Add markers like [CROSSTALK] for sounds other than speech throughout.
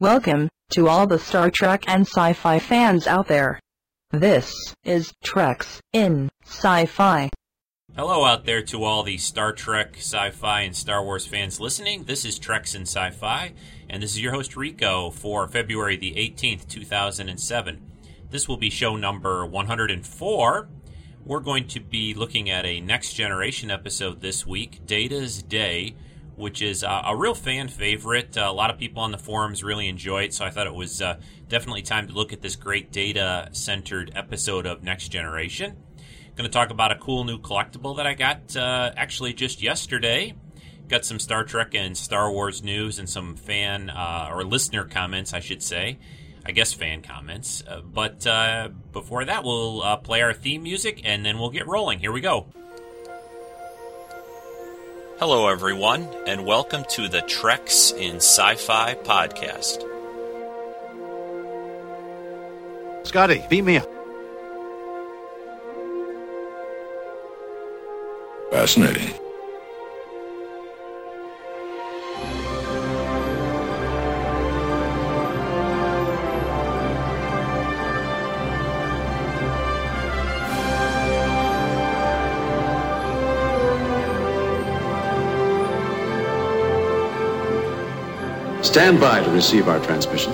Welcome to all the Star Trek and sci-fi fans out there. This is Treks in Sci-Fi. Hello out there to all the Star Trek, sci-fi, and Star Wars fans listening. This is Treks in Sci-Fi, and this is your host Rico for February the 18th, 2007. This will be show number 104. We're going to be looking at a next generation episode this week, Data's Day, which is uh, a real fan favorite. Uh, a lot of people on the forums really enjoy it, so I thought it was uh, definitely time to look at this great data centered episode of Next Generation. Going to talk about a cool new collectible that I got uh, actually just yesterday. Got some Star Trek and Star Wars news and some fan uh, or listener comments, I should say. I guess fan comments. Uh, but before that, we'll play our theme music and then we'll get rolling. Here we go. Hello, everyone, and welcome to the Treks in Sci Fi podcast. Scotty, beat me up. Fascinating. Stand by to receive our transmission.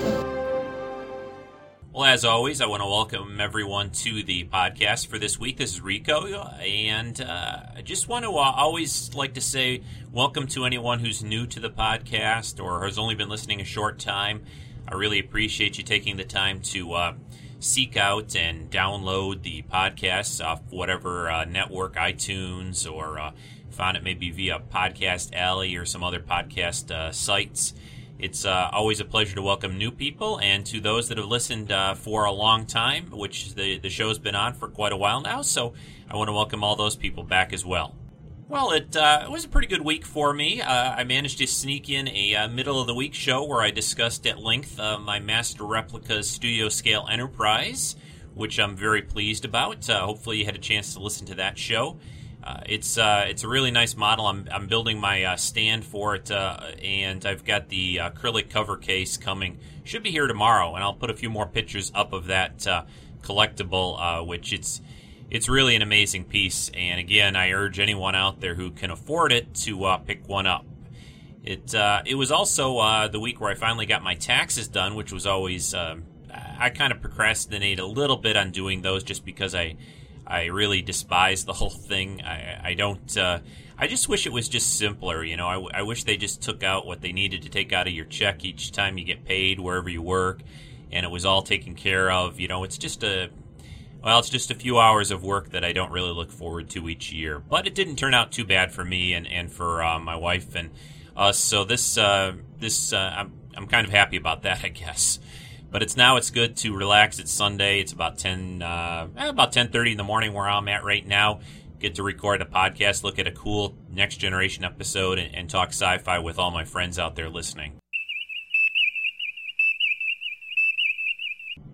Well, as always, I want to welcome everyone to the podcast for this week. This is Rico, and uh, I just want to uh, always like to say welcome to anyone who's new to the podcast or has only been listening a short time. I really appreciate you taking the time to uh, seek out and download the podcasts off whatever uh, network, iTunes, or uh, found it maybe via Podcast Alley or some other podcast uh, sites. It's uh, always a pleasure to welcome new people and to those that have listened uh, for a long time, which the, the show's been on for quite a while now. So I want to welcome all those people back as well. Well, it, uh, it was a pretty good week for me. Uh, I managed to sneak in a uh, middle of the week show where I discussed at length uh, my Master Replicas Studio Scale Enterprise, which I'm very pleased about. hopefully, you had a chance to listen to that show. Uh, it's uh, it's a really nice model. I'm, I'm building my uh, stand for it, uh, and I've got the acrylic cover case coming. Should be here tomorrow, and I'll put a few more pictures up of that uh, collectible, uh, which it's it's really an amazing piece. And again, I urge anyone out there who can afford it to pick one up. It it was also the week where I finally got my taxes done, which was always um, I kind of procrastinate a little bit on doing those just because I I really despise the whole thing. I, I don't. Uh, I just wish it was just simpler. You know, I, I wish they just took out what they needed to take out of your check each time you get paid wherever you work, and it was all taken care of. You know, it's just a well, it's just a few hours of work that I don't really look forward to each year. But it didn't turn out too bad for me and, and for uh, my wife and us. So this uh, this uh, I'm I'm kind of happy about that, [LAUGHS] I guess. But it's now it's good to relax. It's Sunday. It's about ten uh, eh, about ten thirty in the morning where I'm at right now. Get to record a podcast, look at a cool next generation episode, and, and talk sci-fi with all my friends out there listening.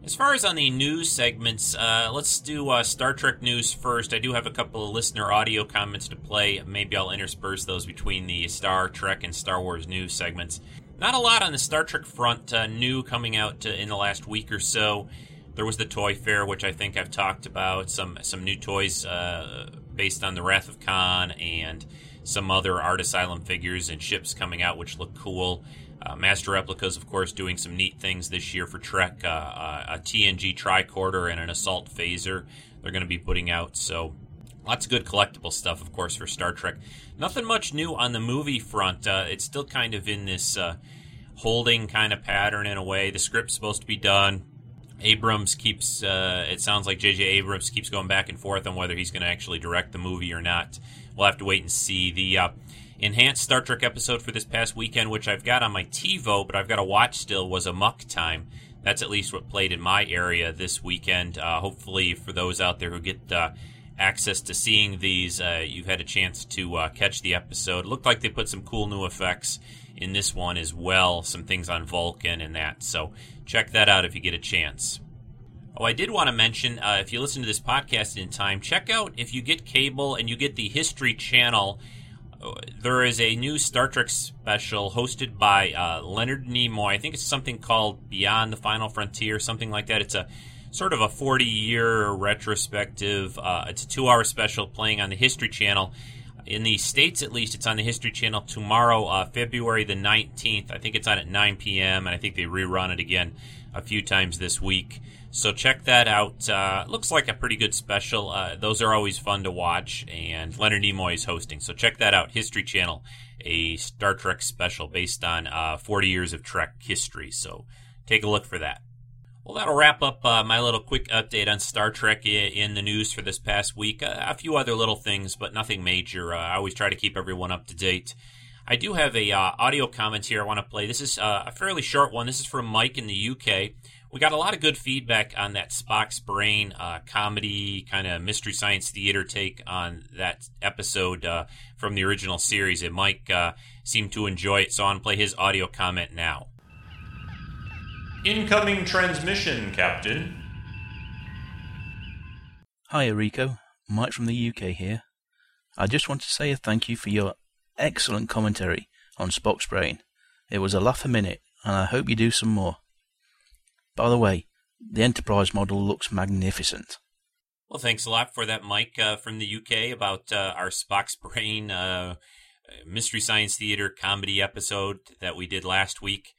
As far as on the news segments, uh, let's do uh, Star Trek news first. I do have a couple of listener audio comments to play. Maybe I'll intersperse those between the Star Trek and Star Wars news segments. Not a lot on the Star Trek front uh, new coming out uh, in the last week or so. There was the Toy Fair, which I think I've talked about. Some some new toys uh, based on the Wrath of Khan and some other Art Asylum figures and ships coming out, which look cool. Uh, Master Replicas, of course, doing some neat things this year for Trek. Uh, a TNG tricorder and an assault phaser they're going to be putting out. So Lots of good collectible stuff, of course, for Star Trek. Nothing much new on the movie front. Uh, it's still kind of in this uh, holding kind of pattern in a way. The script's supposed to be done. Abrams keeps, uh, it sounds like J.J. Abrams keeps going back and forth on whether he's going to actually direct the movie or not. We'll have to wait and see. The uh, enhanced Star Trek episode for this past weekend, which I've got on my TiVo, but I've got to watch still, was Amok Time. That's at least what played in my area this weekend. Uh, hopefully, for those out there who get uh, access to seeing these, uh, you've had a chance to uh, catch the episode. It looked like they put some cool new effects in this one as well, some things on Vulcan and that. So check that out if you get a chance. Oh, I did want to mention uh, if you listen to this podcast in time, check out if you get cable and you get the History Channel. there is a new Star Trek special hosted by uh, Leonard Nimoy. I think it's something called Beyond the Final Frontier, something like that. It's a sort of a 40 year retrospective. Uh, it's a two hour special playing on the History Channel. In the States, at least, it's on the History Channel tomorrow, uh, February the 19th. I think it's on at 9 p.m., and I think they rerun it again a few times this week. So check that out. Uh, looks like a pretty good special. Uh, those are always fun to watch, and Leonard Nimoy is hosting. So check that out. History Channel, a Star Trek special based on uh, 40 years of Trek history. So take a look for that. Well, that'll wrap up uh, my little quick update on Star Trek in the news for this past week. Uh, a few other little things, but nothing major. Uh, I always try to keep everyone up to date. I do have a uh, audio comment here I want to play. This is uh, a fairly short one. This is from Mike in the UK. We got a lot of good feedback on that Spock's Brain uh, comedy kind of mystery science theater take on that episode from the original series, and Mike seemed to enjoy it. So I want to play his audio comment now. Incoming transmission, Captain. Hi, Rico. Mike from the UK here. I just want to say a thank you for your excellent commentary on Spock's Brain. It was a laugh a minute, and I hope you do some more. By the way, the Enterprise model looks magnificent. Well, thanks a lot for that, Mike, uh, from the UK about uh, our Spock's Brain uh, Mystery Science Theater comedy episode that we did last week.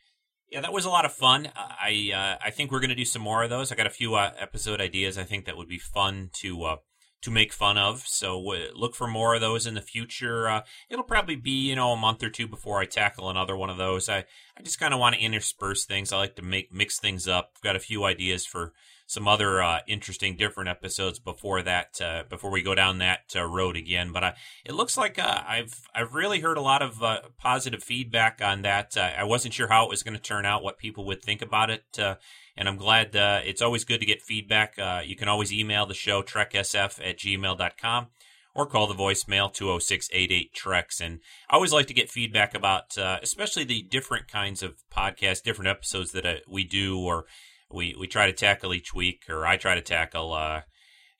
Yeah, that was a lot of fun. I uh, I think we're going to do some more of those. I got a few uh, episode ideas. I think that would be fun to uh, to make fun of. So look for more of those in the future. Uh, it'll probably be you know a month or two before I tackle another one of those. I I just kind of want to intersperse things. I like to make mix things up. I've got a few ideas for some other uh, interesting, different episodes before that, uh, before we go down that uh, road again. But it looks like uh, I've I've really heard a lot of uh, positive feedback on that. Uh, I wasn't sure how it was going to turn out, what people would think about it, and I'm glad. it's always good to get feedback. you can always email the show treksf at gmail.com or call the voicemail 206-88 treks and i always like to get feedback about uh, especially the different kinds of podcasts different episodes that uh, we do or we we try to tackle each week, or I try to tackle. Uh,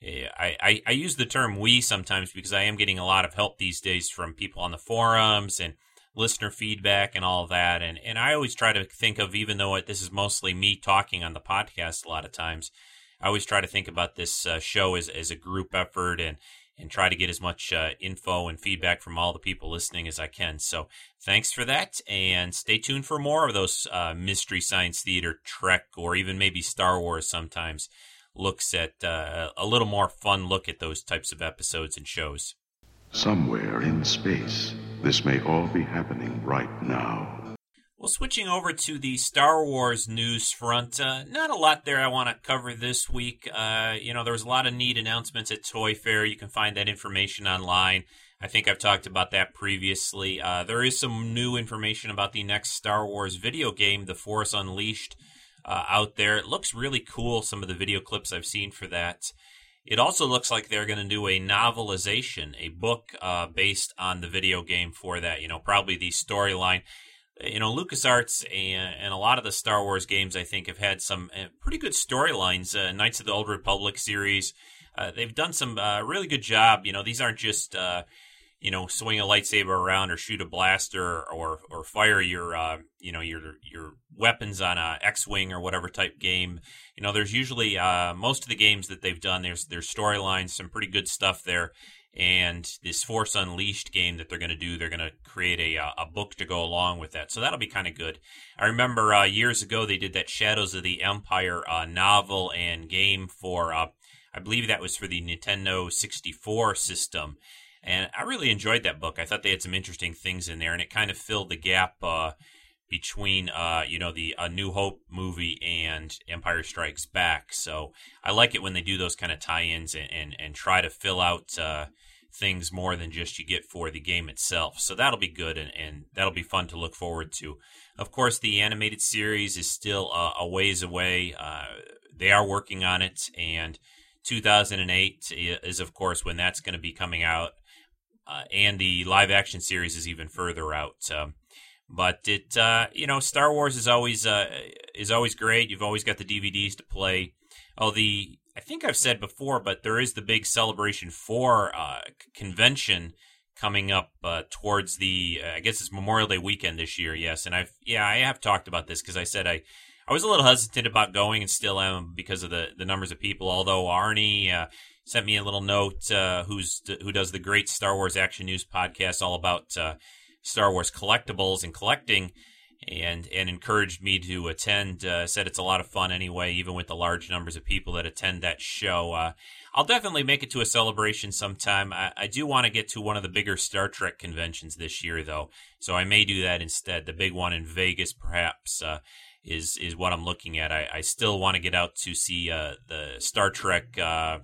I, I, I use the term we sometimes because I am getting a lot of help these days from people on the forums and listener feedback and all that. And, and I always try to think of, even though it, this is mostly me talking on the podcast a lot of times, I always try to think about this uh, show as, as a group effort and, and try to get as much uh, info and feedback from all the people listening as I can. So thanks for that, and stay tuned for more of those uh, mystery science theater Trek or even maybe Star Wars. Sometimes looks at uh, a little more fun look at those types of episodes and shows. Somewhere in space, this may all be happening right now. Well, switching over to the Star Wars news front, uh, not a lot there I want to cover this week. Uh, you know, there was a lot of neat announcements at Toy Fair. You can find that information online. I think I've talked about that previously. Uh, there is some new information about the next Star Wars video game, The Force Unleashed, uh, out there. It looks really cool, some of the video clips I've seen for that. It also looks like they're going to do a novelization, a book uh, based on the video game for that. You know, probably the storyline you know, LucasArts and, and a lot of the Star Wars games, I think, have had some uh, pretty good storylines. Uh, Knights of the Old Republic series, uh, they've done some uh, really good job. You know, these aren't just uh, you know swing a lightsaber around or shoot a blaster or or fire your uh, you know your your weapons on a X-wing or whatever type game. You know, there's usually most of the games that they've done. There's there's storylines, some pretty good stuff there and this Force Unleashed game that they're going to do, they're going to create a uh, a book to go along with that. So that'll be kind of good. I remember uh, years ago they did that Shadows of the Empire uh, novel and game for, uh, I believe that was for the Nintendo 64 system, and I really enjoyed that book. I thought they had some interesting things in there, and it kind of filled the gap uh, between uh, you know the A New Hope movie and Empire Strikes Back. So I like it when they do those kind of tie-ins and and, and try to fill out uh, things more than just you get for the game itself. So that'll be good and, and that'll be fun to look forward to. Of course, the animated series is still uh, a ways away. Uh, they are working on it, and 2008 is of course when that's going to be coming out. Uh, and the live action series is even further out. Um, but it, uh, you know, Star Wars is always uh, is always great. You've always got the DVDs to play. Oh, the I think I've said before, but there is the big Celebration Four uh, convention coming up uh, towards the uh, I guess it's Memorial Day weekend this year. Yes, and I've yeah I have talked about this because I said I I was a little hesitant about going and still am because of the the numbers of people. Although Arnie uh, sent me a little note, uh, who's who does the great Star Wars Action News podcast all about uh, Star Wars collectibles and collecting. And and encouraged me to attend. Uh, said it's a lot of fun anyway, even with the large numbers of people that attend that show. I'll definitely make it to a celebration sometime. I, I do want to get to one of the bigger Star Trek conventions this year, though, so I may do that instead. The big one in Vegas, perhaps, uh, is is what I'm looking at. I, I still want to get out to see uh, the Star Trek uh,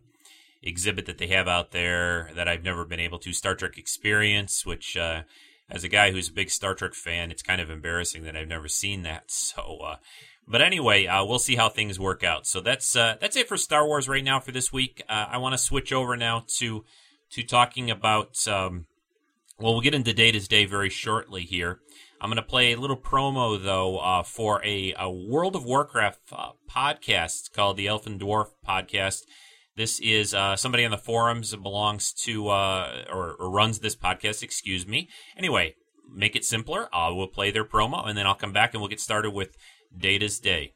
exhibit that they have out there that I've never been able to. Star Trek Experience, which uh, as a guy who's a big Star Trek fan, it's kind of embarrassing that I've never seen that. [LAUGHS] So uh, but anyway, uh, we'll see how things work out. So that's uh, that's it for Star Wars right now for this week. Uh, I want to switch over now to to talking about. Um, well, we'll get into Data's Day very shortly here. I'm going to play a little promo though uh, for a, a, World of Warcraft uh, podcast called the Elf and Dwarf Podcast. This is uh, somebody on the forums that belongs to uh, or, or runs this podcast. Excuse me. Anyway, make it simpler. I will play their promo, and then I'll come back and we'll get started with Data's Day.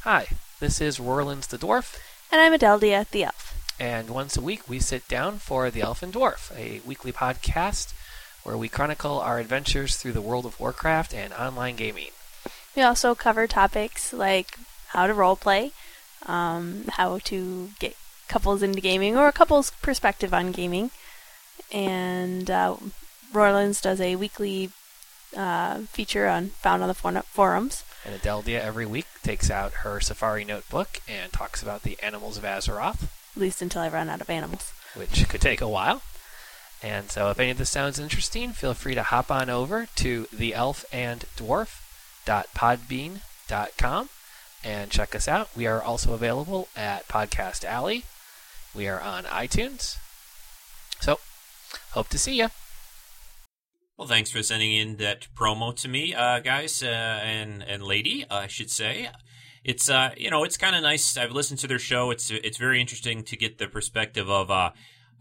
Hi, this is Rorlands the Dwarf. And I'm Adeldia the Elf. And once a week we sit down for The Elf and Dwarf, a weekly podcast where we chronicle our adventures through the world of Warcraft and online gaming. We also cover topics like how to roleplay, um, how to get couples into gaming, or a couple's perspective on gaming. And uh, Rorlands does a weekly uh, feature on found on the for- forums. And Adeldia every week takes out her Safari notebook and talks about the animals of Azeroth. At least until I run out of animals. Which could take a while. And so if any of this sounds interesting, feel free to hop on over to theelfanddwarf.podbean.com and check us out. We are also available at Podcast Alley. We are on iTunes. So, hope to see you. Well, thanks for sending in that promo to me, uh, guys uh, and and lady, I should say. It's uh, you know, it's kind of nice. I've listened to their show. It's it's very interesting to get the perspective of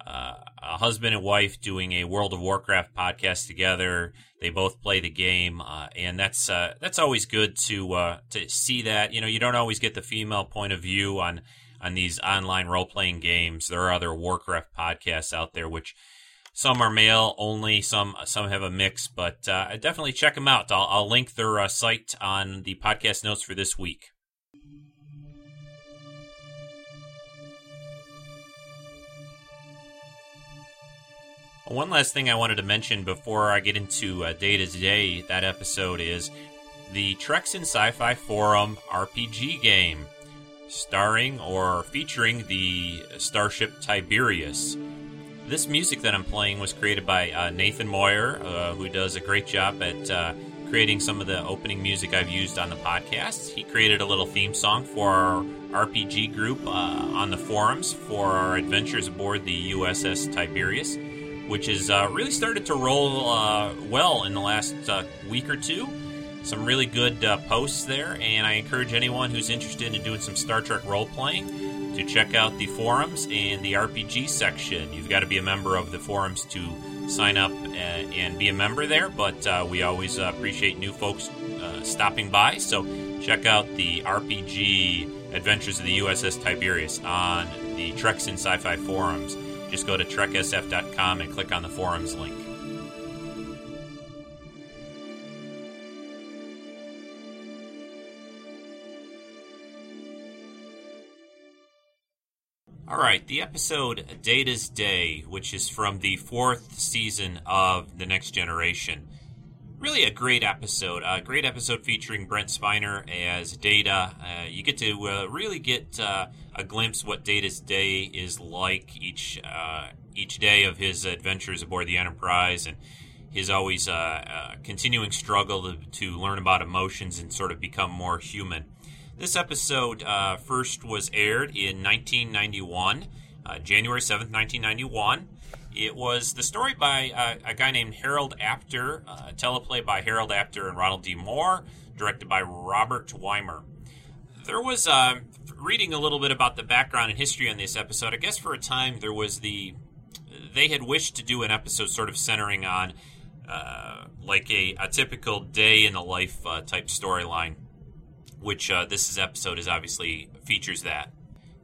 uh, a husband and wife doing a World of Warcraft podcast together. They both play the game, uh, and that's uh, that's always good to uh, to see that. You know, you don't always get the female point of view on on these online role playing games. There are other Warcraft podcasts out there which some are male only. Some some have a mix, but uh, definitely check them out. I'll, I'll link their uh, site on the podcast notes for this week. One last thing I wanted to mention before I get into Data's Day, that episode is the Treks in Sci Fi Forum RPG game, starring or featuring the starship Tiberius. This music that I'm playing was created by uh, Nathan Moyer, uh, who does a great job at uh, creating some of the opening music I've used on the podcast. He created a little theme song for our RPG group uh, on the forums for our adventures aboard the USS Tiberius, which has uh, really started to roll uh, well in the last week or two. Some really good posts there, and I encourage anyone who's interested in doing some Star Trek role playing to check out the forums and the RPG section. You've got to be a member of the forums to sign up and, uh, and be a member there, but uh, we always uh, appreciate new folks uh, stopping by. So check out the RPG Adventures of the USS Tiberius on the Treks in Sci Fi forums. Just go to treksf.com and click on the forums link. All right, the episode Data's Day, which is from the fourth season of The Next Generation. Really a great episode. A great episode featuring Brent Spiner as Data. Uh, you get to uh, really get uh, a glimpse what Data's day is like each uh, each day of his adventures aboard the Enterprise and his always uh, uh, continuing struggle to, to learn about emotions and sort of become more human. This episode first was aired in 1991, uh, January 7th, 1991. It was the story by uh, a guy named Harold Apter, a teleplay by Harold Apter and Ronald D. Moore, directed by Robert Wiemer. there was uh, reading a little bit about the background and history on this episode. I guess for a time there was the they had wished to do an episode sort of centering on uh, like a, a typical day in the life uh, type storyline, which uh, this episode is obviously features that.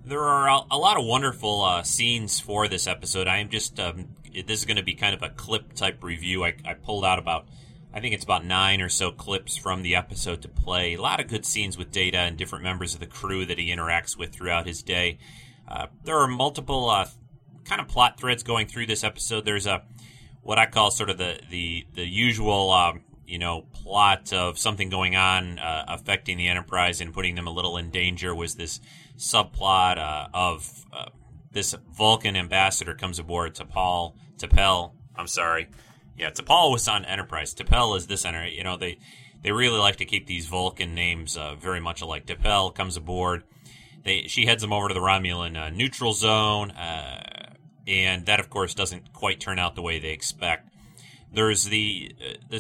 There are a, lot of wonderful uh, scenes for this episode. I am just um, this is going to be kind of a clip type review. I, I pulled out about I think it's about nine or so clips from the episode to play. A lot of good scenes with Data and different members of the crew that he interacts with throughout his day. Uh, there are multiple uh, kind of plot threads going through this episode. There's a what I call sort of the the the usual um, you know plot of something going on uh, affecting the Enterprise and putting them a little in danger. Was this subplot uh, of uh, this Vulcan ambassador comes aboard T'Pol T'Pel. I'm sorry, yeah, T'Pol was on Enterprise. T'Pel is this enter. You know they they really like to keep these Vulcan names uh, very much alike. T'Pel comes aboard. They she heads them over to the Romulan uh, neutral zone and that of course doesn't quite turn out the way they expect. There's the uh,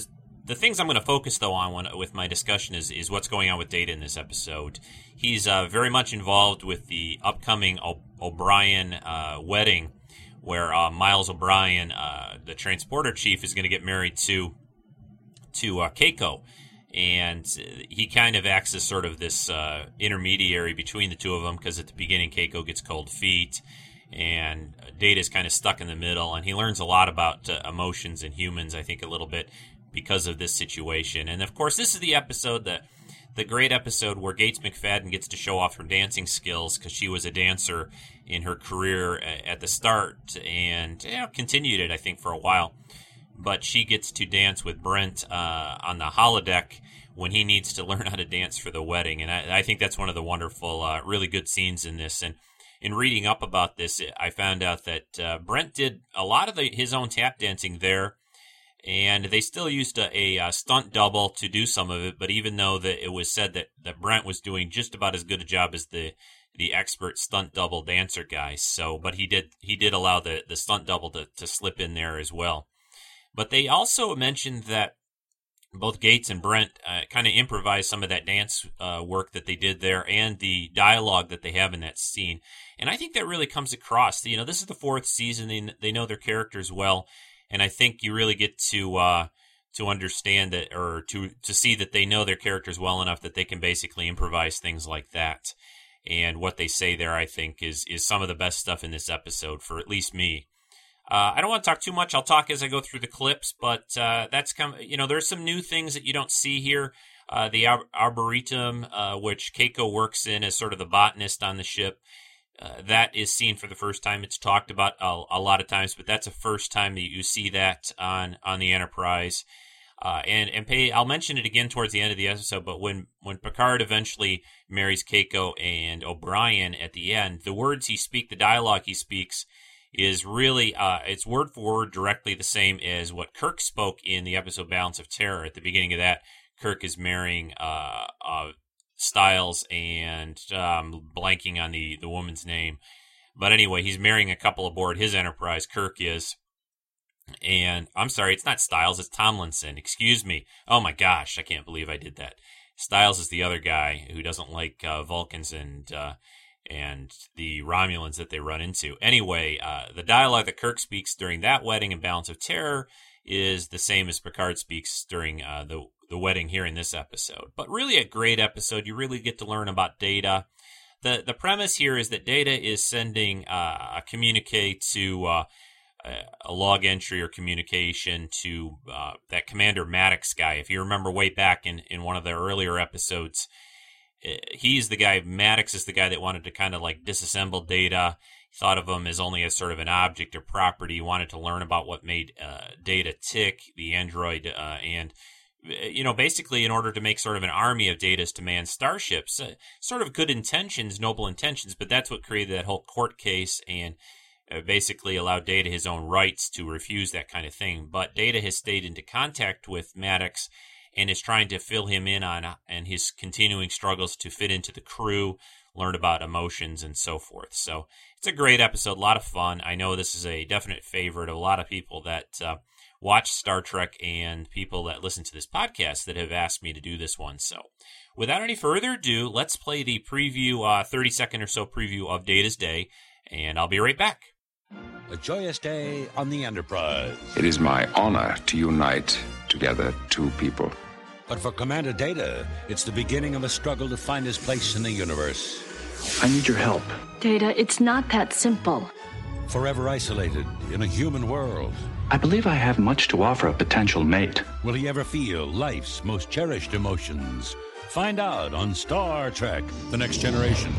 the, things I'm going to focus though on when, with my discussion is is what's going on with Data in this episode. He's uh, very much involved with the upcoming o- O'Brien uh, wedding, where uh, Miles O'Brien, uh, the transporter chief, is going to get married to to uh, Keiko and he kind of acts as sort of this uh, intermediary between the two of them because at the beginning Keiko gets cold feet and Data is kind of stuck in the middle, and he learns a lot about emotions and humans. I think a little bit because of this situation, and of course, this is the episode that the great episode where Gates McFadden gets to show off her dancing skills because she was a dancer in her career at the start and you know, continued it, I think, for a while. But she gets to dance with Brent uh, on the holodeck when he needs to [LAUGHS] learn how to dance for the wedding, and I, I think that's one of the wonderful, uh, really good scenes in this. And in reading up about this, I found out that uh, Brent did a lot of the, his own tap dancing there, and they still used a, a, a, stunt double to do some of it. But even though that it was said that, that Brent was doing just about as good a job as the the expert stunt double dancer guy, so but he did he did allow the the stunt double to, to slip in there as well. But they also mentioned that both Gates and Brent uh, kind of improvised some of that dance uh, work that they did there and the dialogue that they have in that scene. And I think that really comes across. You know, this is the fourth season. They, they know their characters well. And I think you really get to uh, to understand that or to, to see that they know their characters well enough that they can basically improvise things like that. And what they say there, I think, is is some of the best stuff in this episode for at least me. Uh, I don't want to talk too much. I'll talk as I go through the clips, but uh, that's come. You know, there's some new things that you don't see here. Uh, the arboretum, uh, which Keiko works in as sort of the botanist on the ship, uh, that is seen for the first time. It's talked about a, a, lot of times, but that's the first time that you see that on on the Enterprise. Uh, and and pay, I'll mention it again towards the end of the episode. But when when Picard eventually marries Keiko and O'Brien at the end, the words he speaks, the dialogue he speaks is really uh, it's word for word directly the same as what Kirk spoke in the episode Balance of Terror. At the beginning of that, Kirk is marrying uh, uh, Styles and um, blanking on the the woman's name. But anyway, he's marrying a couple aboard his Enterprise. Kirk is. And I'm sorry, it's not Styles, it's Tomlinson. Excuse me. Oh my gosh, I can't believe I did that. Styles is the other guy who doesn't like uh, Vulcans and uh, and the Romulans that they run into. Anyway, uh, the dialogue that Kirk speaks during that wedding in Balance of Terror is the same as Picard speaks during uh, the the wedding here in this episode. But really, a great episode. You really get to learn about Data. the The premise here is that Data is sending uh, a communique to uh, a log entry or communication to uh, that Commander Maddox guy. If you remember way back in in one of the earlier episodes uh, he's the guy. Maddox is the guy that wanted to kind of like disassemble data. Thought of him as only as sort of an object or property. He wanted to learn about what made uh, data tick, the android, uh, and you know, basically, in order to make sort of an army of datas to man starships, uh, sort of good intentions, noble intentions, but that's what created that whole court case and uh, basically allowed Data his own rights to refuse that kind of thing. But Data has stayed into contact with Maddox and is trying to fill him in on and his continuing struggles to fit into the crew, learn about emotions and so forth. So it's a great episode, a lot of fun. I know this is a definite favorite of a lot of people that uh, watch Star Trek and people that listen to this podcast that have asked me to do this one. So, without any further ado, let's play the preview, uh, 30 second or so preview of Data's Day, and I'll be right back. A joyous day on the Enterprise. It is my honor to unite together two people. But for Commander Data, it's the beginning of a struggle to find his place in the universe. I need your help. Data, it's not that simple. Forever isolated in a human world. I believe I have much to offer a potential mate. Will he ever feel life's most cherished emotions? Find out on Star Trek The Next Generation.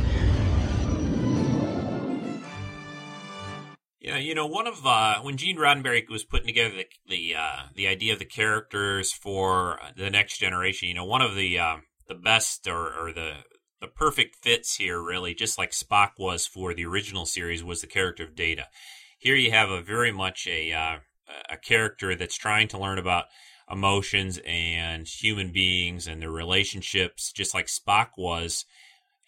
Yeah, you know, one of uh, when Gene Roddenberry was putting together the the, uh, the idea of the characters for the next generation, you know, one of the uh, the best or, or the the perfect fits here, really, just like Spock was for the original series, was the character of Data. Here you have a very much a uh, a character that's trying to learn about emotions and human beings and their relationships, just like Spock was.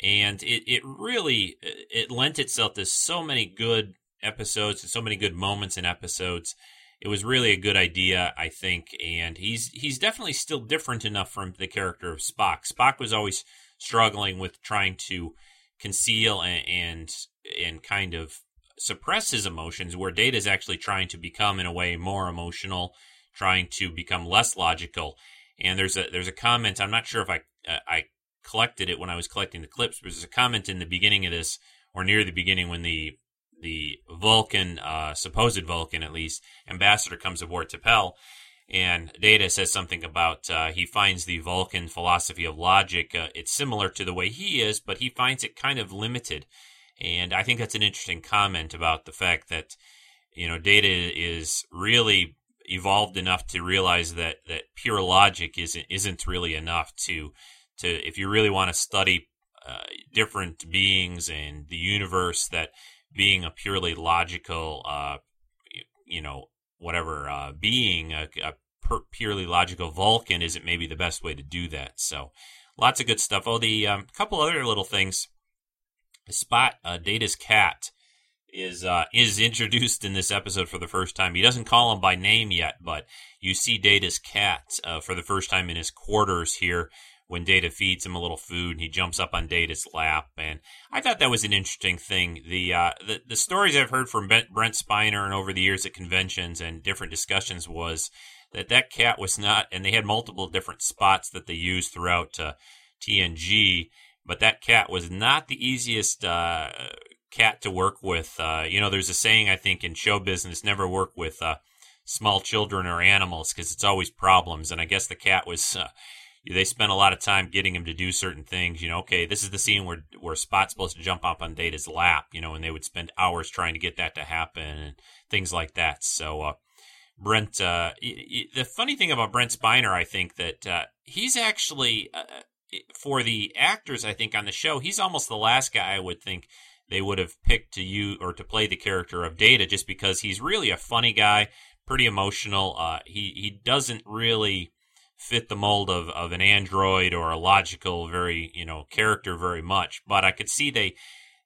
And it, it really it lent itself to so many good episodes and so many good moments in episodes. It was really a good idea, I think, and he's he's definitely still different enough from the character of Spock. Spock was always struggling with trying to conceal and and, and kind of suppress his emotions, where Data is actually trying to become, in a way, more emotional, trying to become less logical. And there's a there's a comment. I'm not sure if I uh, I collected it when I was collecting the clips, but there's a comment in the beginning of this, or near the beginning, when the the Vulcan, uh, supposed Vulcan at least, ambassador comes aboard T'Pel, and Data says something about uh, he finds the Vulcan philosophy of logic. Uh, it's similar to the way he is, but he finds it kind of limited. And I think that's an interesting comment about the fact that you know Data is really evolved enough to realize that that pure logic isn't isn't really enough to to if you really want to study uh, different beings and the universe that being a purely logical, uh, you know, whatever uh, being, a, a purely logical Vulcan isn't maybe the best way to do that. So, lots of good stuff. Oh, the um, couple other little things. Spot uh, Data's cat is uh, is introduced in this episode for the first time. He doesn't call him by name yet, but you see Data's cat uh, for the first time in his quarters here when Data feeds him a little food, and he jumps up on Data's lap. And I thought that was an interesting thing. The uh, the, the stories I've heard from Brent Spiner and over the years at conventions and different discussions was that that cat was not, and they had multiple different spots that they used throughout uh, TNG, but that cat was not the easiest. Uh, cat to work with. Uh, you know, there's a saying I think in show business: never work with uh, small children or animals because it's always problems. And I guess the cat was uh, they spent a lot of time getting him to do certain things. You know, okay, this is the scene where where Spot's supposed to jump up on Data's lap. You know, and they would spend hours trying to get that to happen and things like that. So, uh, Brent, uh, the funny thing about Brent Spiner, I think that uh, he's actually uh, for the actors. I think on the show, he's almost the last guy I would think they would have picked to you or to play the character of Data, just because he's really a funny guy, pretty emotional. Uh, he he doesn't really fit the mold of, of an android or a logical very you know character very much but i could see they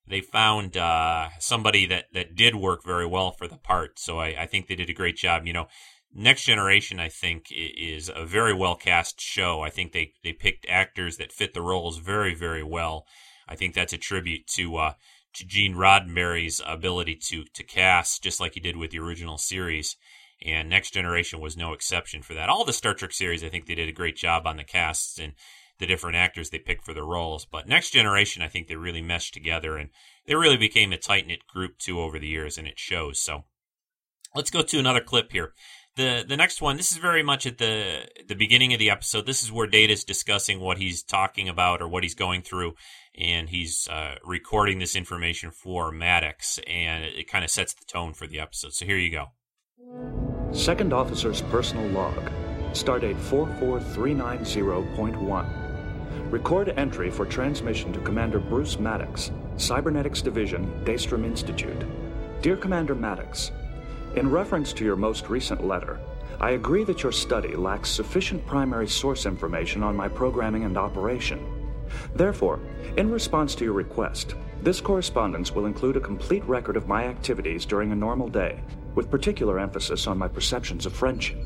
they found uh, somebody that that did work very well for the part so I, I think they did a great job you know next generation i think is a very well cast show i think they they picked actors that fit the roles very very well i think that's a tribute to uh to gene roddenberry's ability to to cast just like he did with the original series and Next Generation was no exception for that. All the Star Trek series, I think they did a great job on the casts and the different actors they picked for their roles. But Next Generation, I think they really meshed together and they really became a tight knit group too over the years, and it shows. So let's go to another clip here. The the next one, this is very much at the the beginning of the episode. This is where Data is discussing what he's talking about or what he's going through, and he's uh, recording this information for Maddox, and it, it kind of sets the tone for the episode. So here you go. Second Officer's Personal Log, Stardate 44390.1. Record entry for transmission to Commander Bruce Maddox, Cybernetics Division, Daystrom Institute. Dear Commander Maddox, in reference to your most recent letter, I agree that your study lacks sufficient primary source information on my programming and operation. Therefore, in response to your request, this correspondence will include a complete record of my activities during a normal day with particular emphasis on my perceptions of friendship.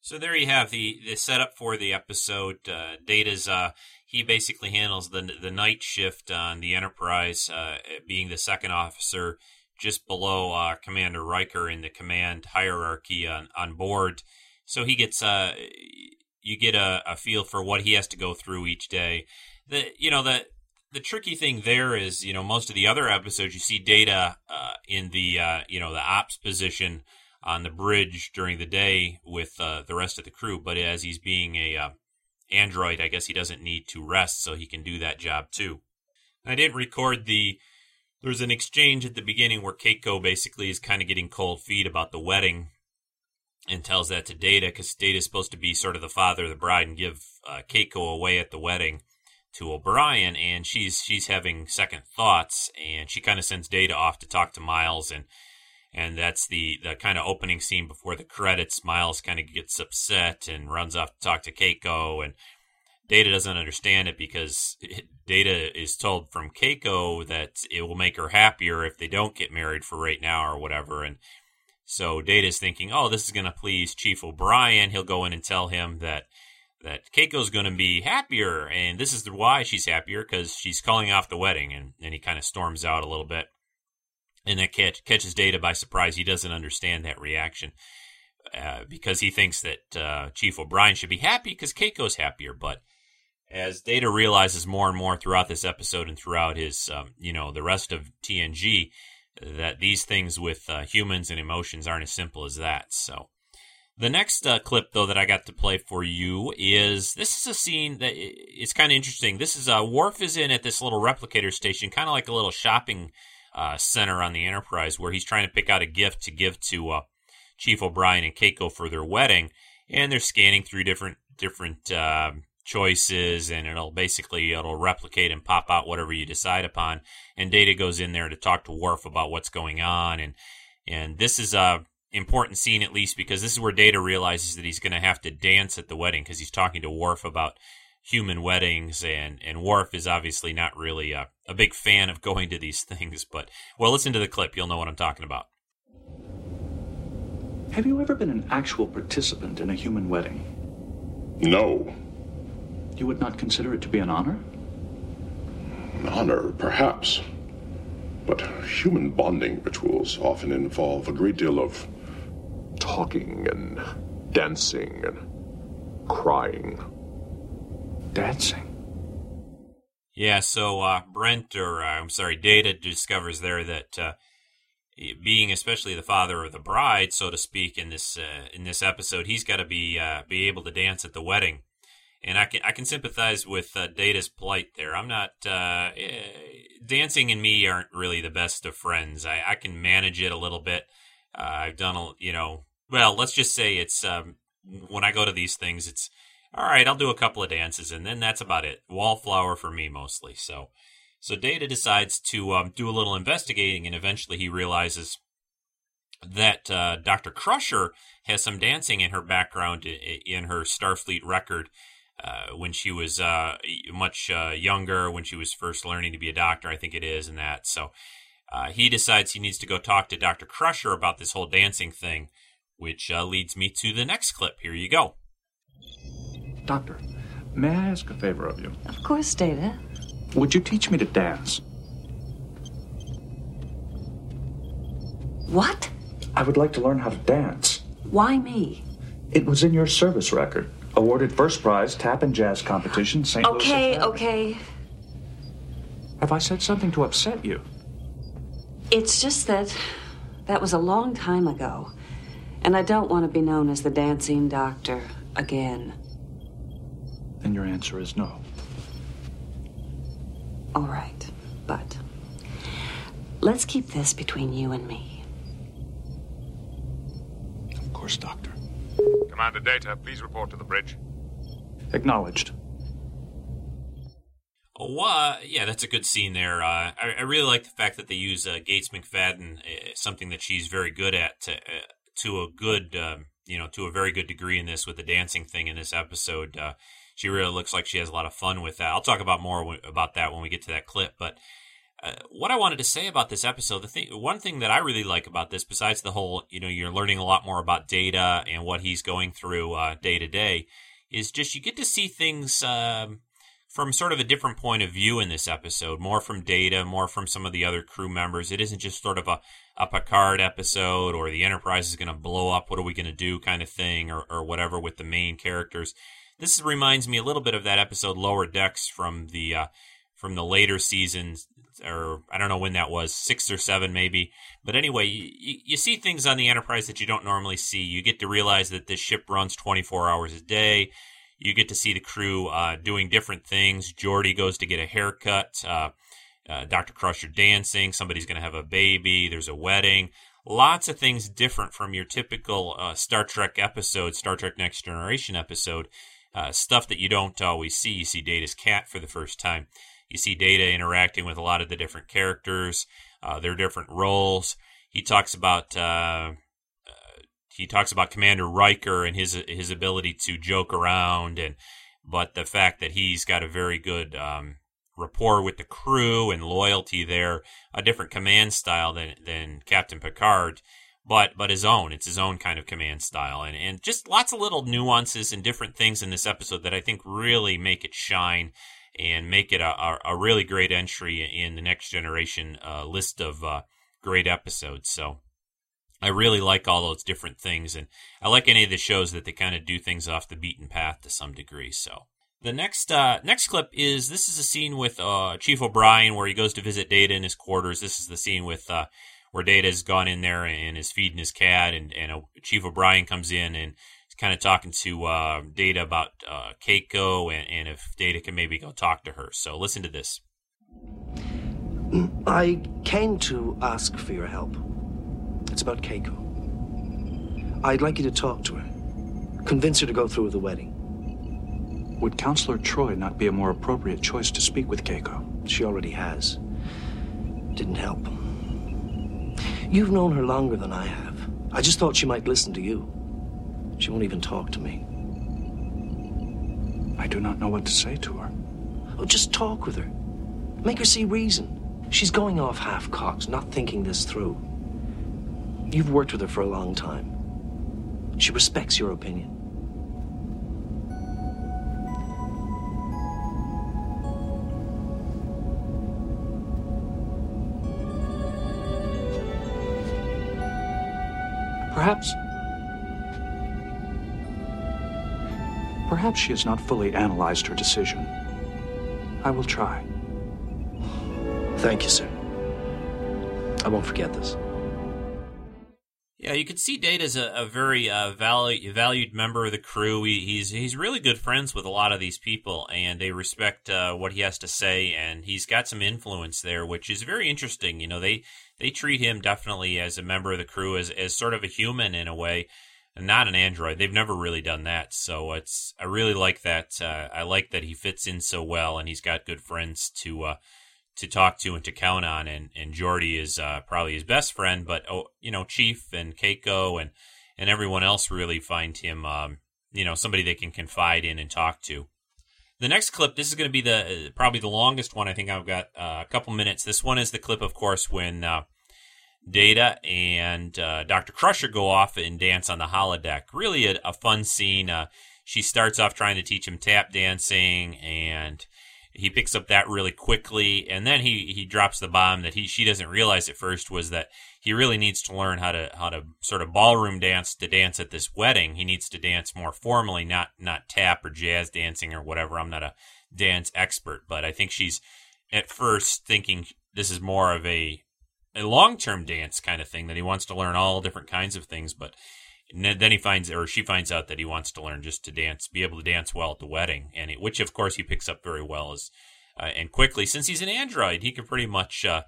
So there you have the, the setup for the episode. Uh, Data's uh, he basically handles the the night shift on the Enterprise, uh, being the second officer just below uh, Commander Riker in the command hierarchy on, on board. So he gets uh, you get a, a feel for what he has to go through each day. The you know the the tricky thing there is you know most of the other episodes you see Data uh, in the uh, you know the ops position on the bridge during the day with uh, the rest of the crew, but as he's being a uh, android, I guess he doesn't need to rest, so he can do that job too. I didn't record the there's an exchange at the beginning where Keiko basically is kind of getting cold feet about the wedding and tells that to Data because Data is supposed to be sort of the father of the bride and give uh, Keiko away at the wedding to O'Brien, and she's she's having second thoughts, and she kind of sends Data off to talk to Miles, and and that's the the kind of opening scene before the credits. Miles kind of gets upset and runs off to talk to Keiko, and Data doesn't understand it because [LAUGHS] Data is told from Keiko that it will make her happier if they don't get married for right now or whatever. And so Data's thinking, oh, this is going to please Chief O'Brien. He'll go in and tell him that that Keiko's going to be happier, and this is the why she's happier because she's calling off the wedding. And then he kind of storms out a little bit, and that catch, catches Data by surprise. He doesn't understand that reaction. Uh, because he thinks that uh, Chief O'Brien should be happy because Keiko's happier, but as Data realizes more and more throughout this episode and throughout his, um, you know, the rest of TNG, that these things with uh, humans and emotions aren't as simple as that. So, the next uh, clip though that I got to play for you is this is a scene that it's kind of interesting. This is uh, Worf is in at this little replicator station, kind of like a little shopping uh, center on the Enterprise, where he's trying to pick out a gift to give to uh, Chief O'Brien and Keiko for their wedding, and they're scanning through different different um, choices and it'll basically it'll replicate and pop out whatever you decide upon. And data goes in there to talk to Worf about what's going on. And and this is a important scene at least because this is where data realizes that he's going to have to dance at the wedding because he's talking to Worf about human weddings and and Worf is obviously not really a, a big fan of going to these [LAUGHS] things but well listen to the clip you'll know what I'm talking about Have you ever been an actual participant in a human wedding? No. You would not consider it to be an honor? An honor, perhaps. But human bonding rituals often involve a great deal of talking and dancing and crying. Dancing? Yeah, so uh, Brent, or uh, I'm sorry, Data discovers there that uh, being especially the father of the bride, so to speak, in this uh, in this episode, he's got to be uh, be able to dance at the wedding and I can I can sympathize with uh, Data's plight there. I'm not eh, dancing and me aren't really the best of friends. I, I can manage it a little bit. I've done a you know well let's just say it's um, when I go to these things it's all right. I'll do a couple of dances and then that's about it. Wallflower for me mostly. So so Data decides to um, do a little investigating and eventually he realizes that uh, Dr. Crusher has some dancing in her background in her Starfleet record uh, when she was uh, much uh, younger, when she was first learning to be a doctor, I think it is, and that. So uh, he decides he needs to go talk to Dr. Crusher about this whole dancing thing, which uh, leads me to the next clip. Here you go. Doctor, may I ask a favor of you? Of course, Data. Would you teach me to dance? What? I would like to learn how to dance. Why me? It was in your service record. Awarded first prize tap and jazz competition, St. Okay, okay. Have I said something to upset you? It's just that that was a long time ago, and I don't want to be known as the dancing doctor again. Then your answer is no. All right, but let's keep this between you and me. Of course, Doctor. Commander Data, please report to the bridge. Acknowledged. Oh, uh, yeah, that's a good scene there. Uh, I, I, really like the fact that they use uh, Gates McFadden, uh, something that she's very good at, to, uh, to a good, um, you know, to a very good degree in this with the dancing thing in this episode. She really looks like she has a lot of fun with that. I'll talk about more w- about that when we get to that clip. But uh, what I wanted to say about this episode, the thing, one thing that I really like about this, besides the whole, you know, you're learning a lot more about Data and what he's going through uh, day to day, is just you get to see things um, from sort of a different point of view in this episode, more from Data, more from some of the other crew members. It isn't just sort of a, a Picard episode or the Enterprise is going to blow up, what are we going to do kind of thing, or, or whatever with the main characters. This reminds me a little bit of that episode Lower Decks from the uh, from the later seasons, or I don't know when that was, six or seven maybe. But anyway, you, you see things on the Enterprise that you don't normally see. You get to realize that this ship runs 24 hours a day. You get to see the crew uh, doing different things. Geordi goes to get a haircut. Uh, uh, Dr. Crusher dancing. Somebody's going to have a baby. There's a wedding. Lots of things different from your typical uh, Star Trek episode, Star Trek Next Generation episode uh, stuff that you don't always see. You see Data's cat for the first time. You see Data interacting with a lot of the different characters, uh, their different roles. He talks about uh, uh he talks about Commander Riker and his his ability to joke around, and but the fact that he's got a very good um, rapport with the crew and loyalty there, a different command style than than Captain Picard but but his own. It's his own kind of command style, and and just lots of little nuances and different things in this episode that I think really make it shine and make it a, a, a really great entry in the next generation uh, list of uh, great episodes. So. I really like all those different things, and I like any of the shows that they kind of do things off the beaten path to some degree. So, the next uh, next clip is this is a scene with uh, Chief O'Brien where he goes to visit Data in his quarters. This is the scene with uh, where Data's gone in there and is feeding his cat, and, and Chief O'Brien comes in and is kind of talking to uh, Data about uh, Keiko and, and if Data can maybe go talk to her. So listen to this. I came to ask for your help. It's about Keiko. I'd like you to talk to her, convince her to go through with the wedding. Would Counselor Troi not be a more appropriate choice to speak with Keiko? She already has. Didn't help. You've known her longer than I have. I just thought she might listen to you. She won't even talk to me. I do not know what to say to her. Oh, just talk with her. Make her see reason. She's going off half cocked, not thinking this through. You've worked with her for a long time. She respects your opinion. Perhaps. Perhaps she has not fully analyzed her decision. I will try. Thank you, sir. I won't forget this. Yeah, you can see Data as a, a very uh, valu- valued member of the crew. He, he's he's really good friends with a lot of these people, and they respect uh, what he has to say. And he's got some influence there, which is very interesting. You know, they they treat him definitely as a member of the crew, as as sort of a human in a way, and not an android. They've never really done that, so it's I really like that. Uh, I like that he fits in so well, and he's got good friends to uh, to talk to and to count on. And and Geordi is uh, probably his best friend, but oh, you know, Chief and Keiko and and everyone else really find him, um, you know, somebody they can confide in and talk to. The next clip, this is going to be the uh, probably the longest one. I think I've got uh, a couple minutes. This one is the clip, of course, when uh, Data and uh, Dr. Crusher go off and dance on the holodeck. Really a, a fun scene. She starts off trying to teach him tap dancing, and he picks up that really quickly. And then he, he drops the bomb that he she doesn't realize at first was that he really needs to learn how to how to sort of ballroom dance to dance at this wedding. He needs to dance more formally, not not tap or jazz dancing or whatever. I'm not a dance expert, but I think she's at first thinking this is more of a a long term dance kind of thing that he wants to learn all different kinds of things, but then he finds or she finds out that he wants to learn just to dance, be able to dance well at the wedding, and it, which of course he picks up very well as uh, and quickly since he's an android, he can pretty much. Uh,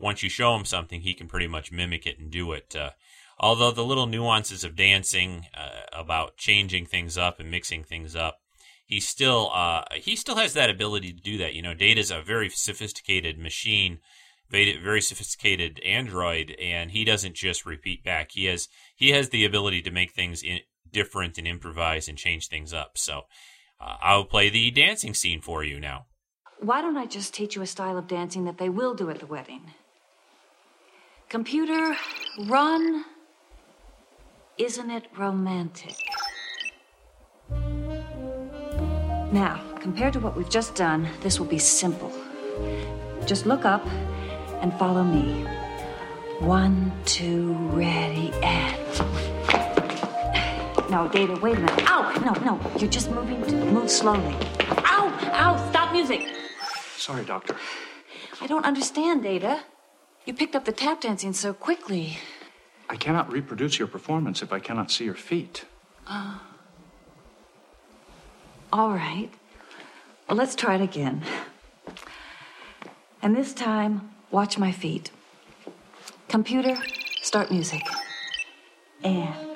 once you show him something, he can pretty much mimic it and do it. Uh, although the little nuances of dancing, uh, about changing things up and mixing things up, he still uh, he still has that ability to do that. You know, Data's a very sophisticated machine, very sophisticated android, and he doesn't just repeat back. He has he has the ability to make things in, different and improvise and change things up. So uh, I'll play the dancing scene for you now. Why don't I just teach you a style of dancing that they will do at the wedding? Computer, run. Isn't it romantic? Now, compared to what we've just done, this will be simple. Just look up and follow me. One, two, ready, and. No, Data, wait a minute. Ow! No, no, you're just moving. To, move slowly. Ow! Ow! Stop music! Sorry, Doctor. I don't understand, Data. You picked up the tap dancing so quickly. I cannot reproduce your performance if I cannot see your feet. Uh, all right. Well, let's try it again. And this time, watch my feet. Computer, start music. And.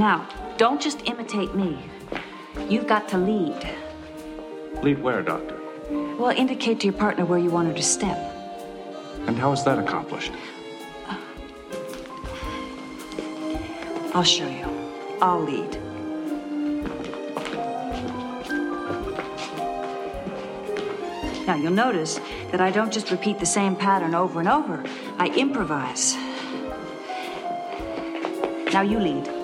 Now, don't just imitate me. You've got to lead. Lead where, Doctor? Well, indicate to your partner where you want her to step. And how is that accomplished? I'll show you. I'll lead. Now, you'll notice that I don't just repeat the same pattern over and over, I improvise. Now, you lead.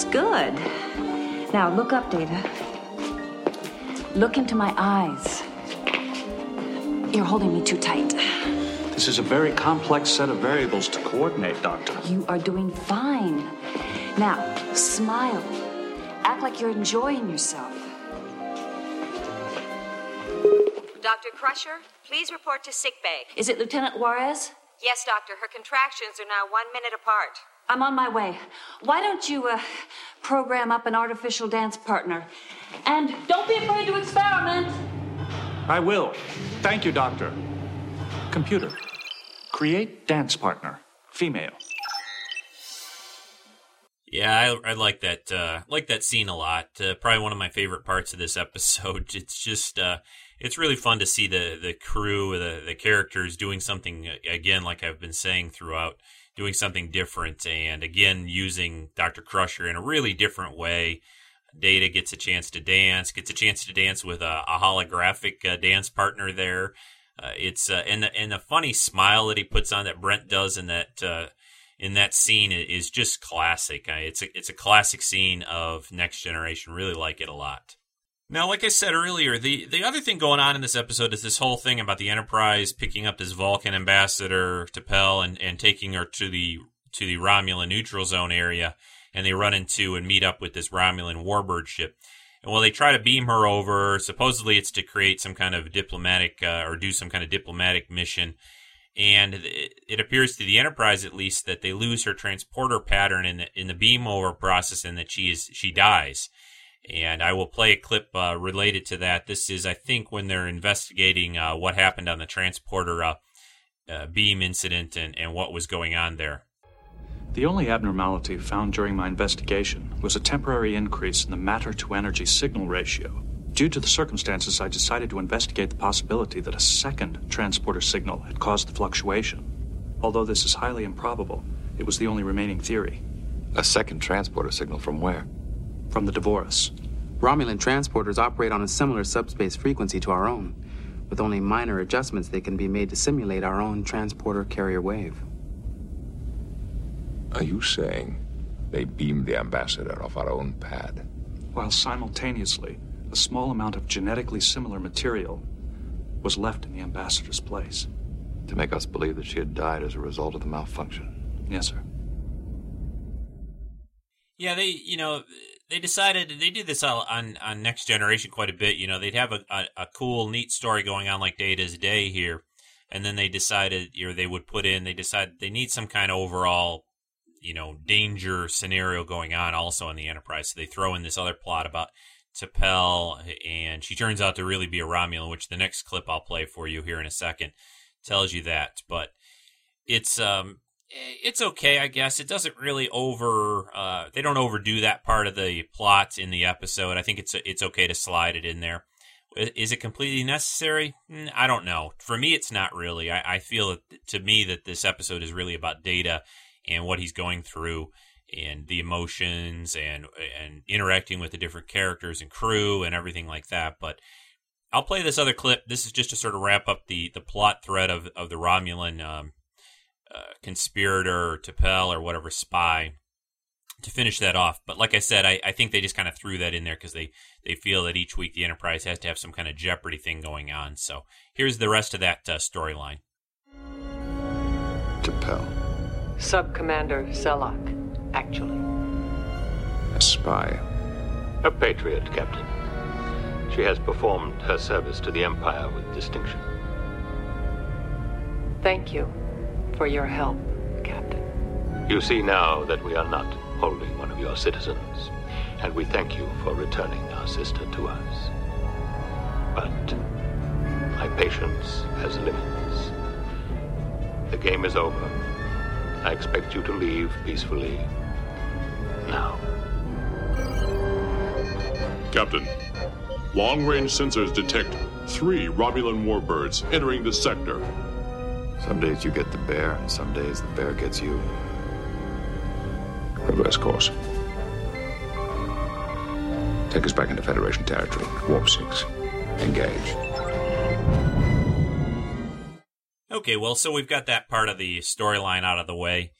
That's good. Now, look up, Data. Look into my eyes. You're holding me too tight. This is a very complex set of variables to coordinate, Doctor. You are doing fine. Now, smile. Act like you're enjoying yourself. Dr. Crusher, please report to sickbay. Is it Lieutenant Juarez? Yes, doctor. Her contractions are now one minute apart. I'm on my way. Why don't you uh, program up an artificial dance partner? And don't be afraid to experiment. I will. Thank you, Doctor. Computer, create dance partner, female. Yeah, I, I like that. Uh, like that scene a lot. Uh, probably one of my favorite parts of this [LAUGHS] episode. It's just, uh, it's really fun to see the the crew, the the characters doing something again, like I've been saying throughout, doing something different, and again using Doctor Crusher in a really different way. Data gets a chance to dance, gets a chance to dance with a, a holographic uh, dance partner there. Uh, it's uh, and the and the funny smile that he puts on that Brent does in that uh, in that scene is just classic. It's a it's a classic scene of Next Generation. Really like it a lot. Now, like I said earlier, the the other thing going on in this episode is this whole thing about the Enterprise picking up this Vulcan ambassador T'Pel and and taking her to the to the Romulan neutral zone area, and they run into and meet up with this Romulan warbird ship. And while they try to beam her over, supposedly it's to create some kind of diplomatic uh, or do some kind of diplomatic mission. And it, it, appears to the Enterprise, at least, that they lose her transporter pattern in the in the beam over process, and that she is she dies. And I will play a clip uh, related to that. This is, I think, when they're investigating uh, what happened on the transporter uh, uh, beam incident and, and what was going on there. The only abnormality found during my investigation was a temporary increase in the matter to energy signal ratio. Due to the circumstances, I decided to investigate the possibility that a second transporter signal had caused the fluctuation. Although this is highly improbable, it was the only remaining theory. A second transporter signal from where? From the Devoras. Romulan transporters operate on a similar subspace frequency to our own. With only minor adjustments, they can be made to simulate our own transporter carrier wave. Are you saying they beamed the ambassador off our own pad? While simultaneously, a small amount of genetically similar material was left in the ambassador's place. To make us believe that she had died as a result of the malfunction? Yes, sir. Yeah, they, you know, they decided they did this on on Next Generation quite a bit. You know, they'd have a, a, a cool, neat story going on like Data's Day here, and then they decided, or they would put in, they decided they need some kind of overall you know danger scenario going on also on the Enterprise. So they throw in this other plot about T'Pel, and she turns out to really be a Romulan, which the next clip I'll play for you here in a second tells you that. But it's um it's okay, I guess. It doesn't really over uh, they don't overdo that part of the plot in the episode. I think it's it's okay to slide it in there. Is it completely necessary? I don't know. For me, it's not really. I, I feel that, to me that this episode is really about Data and what he's going through and the emotions and and interacting with the different characters and crew and everything like that. But I'll play this other clip. This is just to sort of wrap up the the plot thread of of the Romulan um, uh, conspirator or T'Pel or whatever spy to finish that off. But like I said, I, I think they just kind of threw that in there because they, they feel that each week the Enterprise has to have some kind of Jeopardy thing going on. So here's the rest of that uh, storyline. T'Pel. Sub Commander Selok, actually. A spy. A patriot, Captain. She has performed her service to the Empire with distinction. Thank you for your help, Captain. You see now that we are not holding one of your citizens, and we thank you for returning our sister to us. But my patience has limits. The game is over. I expect you to leave peacefully now. Captain, long range sensors detect three Romulan warbirds entering the sector. Some days you get the bear, and some days the bear gets you. Reverse course. Take us back into Federation territory. Warp 6. Engage. Okay, well, so we've got that part of the storyline out of the way.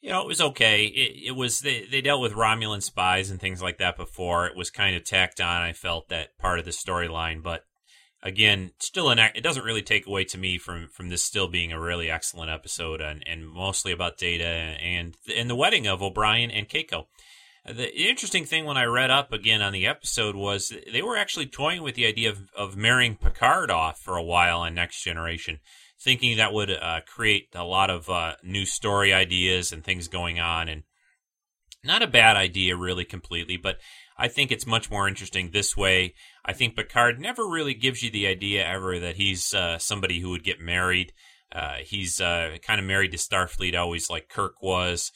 You know, it was okay. It, it was they, they dealt with Romulan spies and things like that before. It was kind of tacked on. I felt that part of the storyline, but again, still an it doesn't really take away to me from from this still being a really excellent episode and, and mostly about Data and and the wedding of O'Brien and Keiko. The interesting thing when I read up again on the episode was they were actually toying with the idea of, of marrying Picard off for a while on Next Generation, thinking that would uh, create a lot of uh, new story ideas and things going on. And not a bad idea, really, completely, but I think it's much more interesting this way. I think Picard never really gives you the idea ever that he's uh, somebody who would get married. Uh, he's uh, kind of married to Starfleet, always like Kirk was.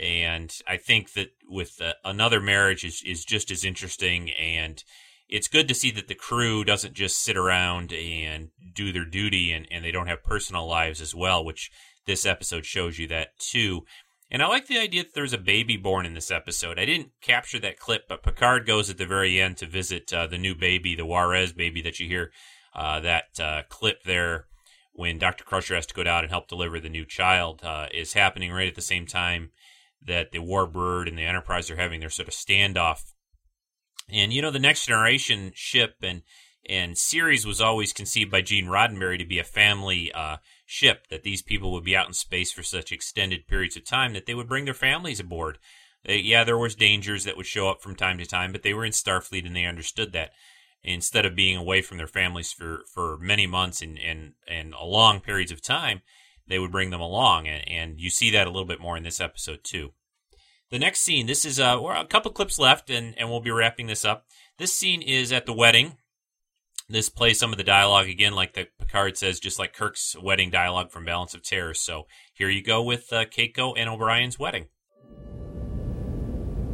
And I think that with uh, another marriage is, is just as interesting. And it's good to see that the crew doesn't just sit around and do their duty and, and they don't have personal lives as well, which this episode shows you that too. And I like the idea that there's a baby born in this episode. I didn't capture that clip, but Picard goes at the very end to visit uh, the new baby, the Juarez baby that you hear uh, that uh, clip there when Dr. Crusher has to go down and help deliver the new child uh, is happening right at the same time that the Warbird and the Enterprise are having their sort of standoff. And you know, the next generation ship and and series was always conceived by Gene Roddenberry to be a family uh, ship, that these people would be out in space for such extended periods of time that they would bring their families aboard. They, yeah, there was dangers that would show up from time to time, but they were in Starfleet and they understood that. Instead of being away from their families for, for many months and, and, and long periods of time, they would bring them along. And, and you see that a little bit more in this episode, too. The next scene, this is uh, a couple clips left, and, and we'll be wrapping this up. This scene is at the wedding this plays some of the dialogue again, like the Picard says, just like Kirk's wedding dialogue from Balance of Terror. So here you go with uh, Keiko and O'Brien's wedding.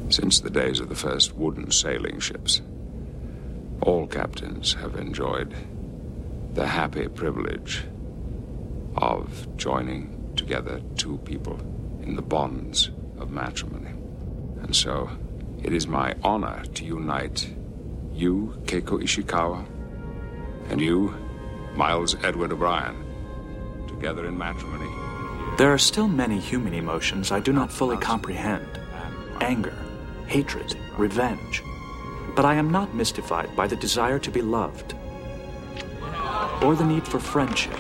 Since the days of the first wooden sailing ships, all captains have enjoyed the happy privilege of joining together two people in the bonds of matrimony. And so it is my honor to unite you, Keiko Ishikawa, and you, Miles Edward O'Brien, together in matrimony. There are still many human emotions I do not fully comprehend anger, hatred, revenge. But I am not mystified by the desire to be loved or the need for friendship.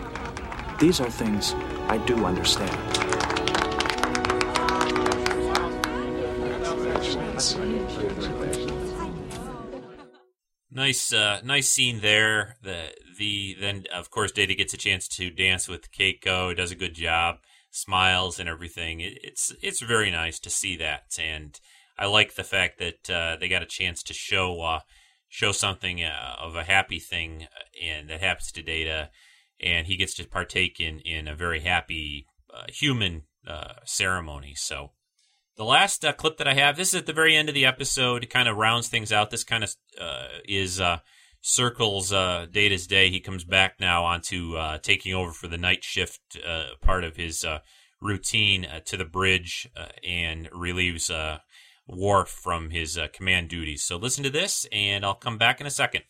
These are things I do understand. Nice, uh, nice scene there. The the then of course Data gets a chance to dance with Keiko. Does a good job, smiles and everything. It, it's it's very nice to see that, and I like the fact that uh, they got a chance to show uh, show something uh, of a happy thing, uh, and that happens to Data, and he gets to partake in in a very happy uh, human ceremony. So the last uh, clip that I have, this is at the very end of the episode. It kind of rounds things out. This kind of uh, is uh, circles uh, Data's day. He comes back now onto uh, taking over for the night shift uh, part of his routine uh, to the bridge uh, and relieves uh, Worf from his uh, command duties. So listen to this, and I'll come back in a second.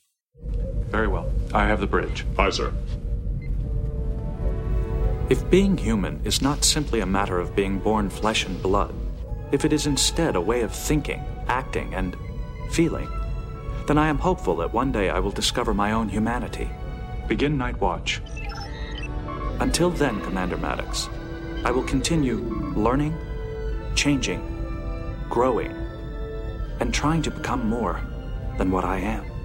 Very well. I have the bridge. Aye, sir. If being human is not simply a matter of being born flesh and blood, if it is instead a way of thinking, acting, and feeling, then I am hopeful that one day I will discover my own humanity. Begin night watch. Until then, Commander Maddox, I will continue learning, changing, growing, and trying to become more than what I am.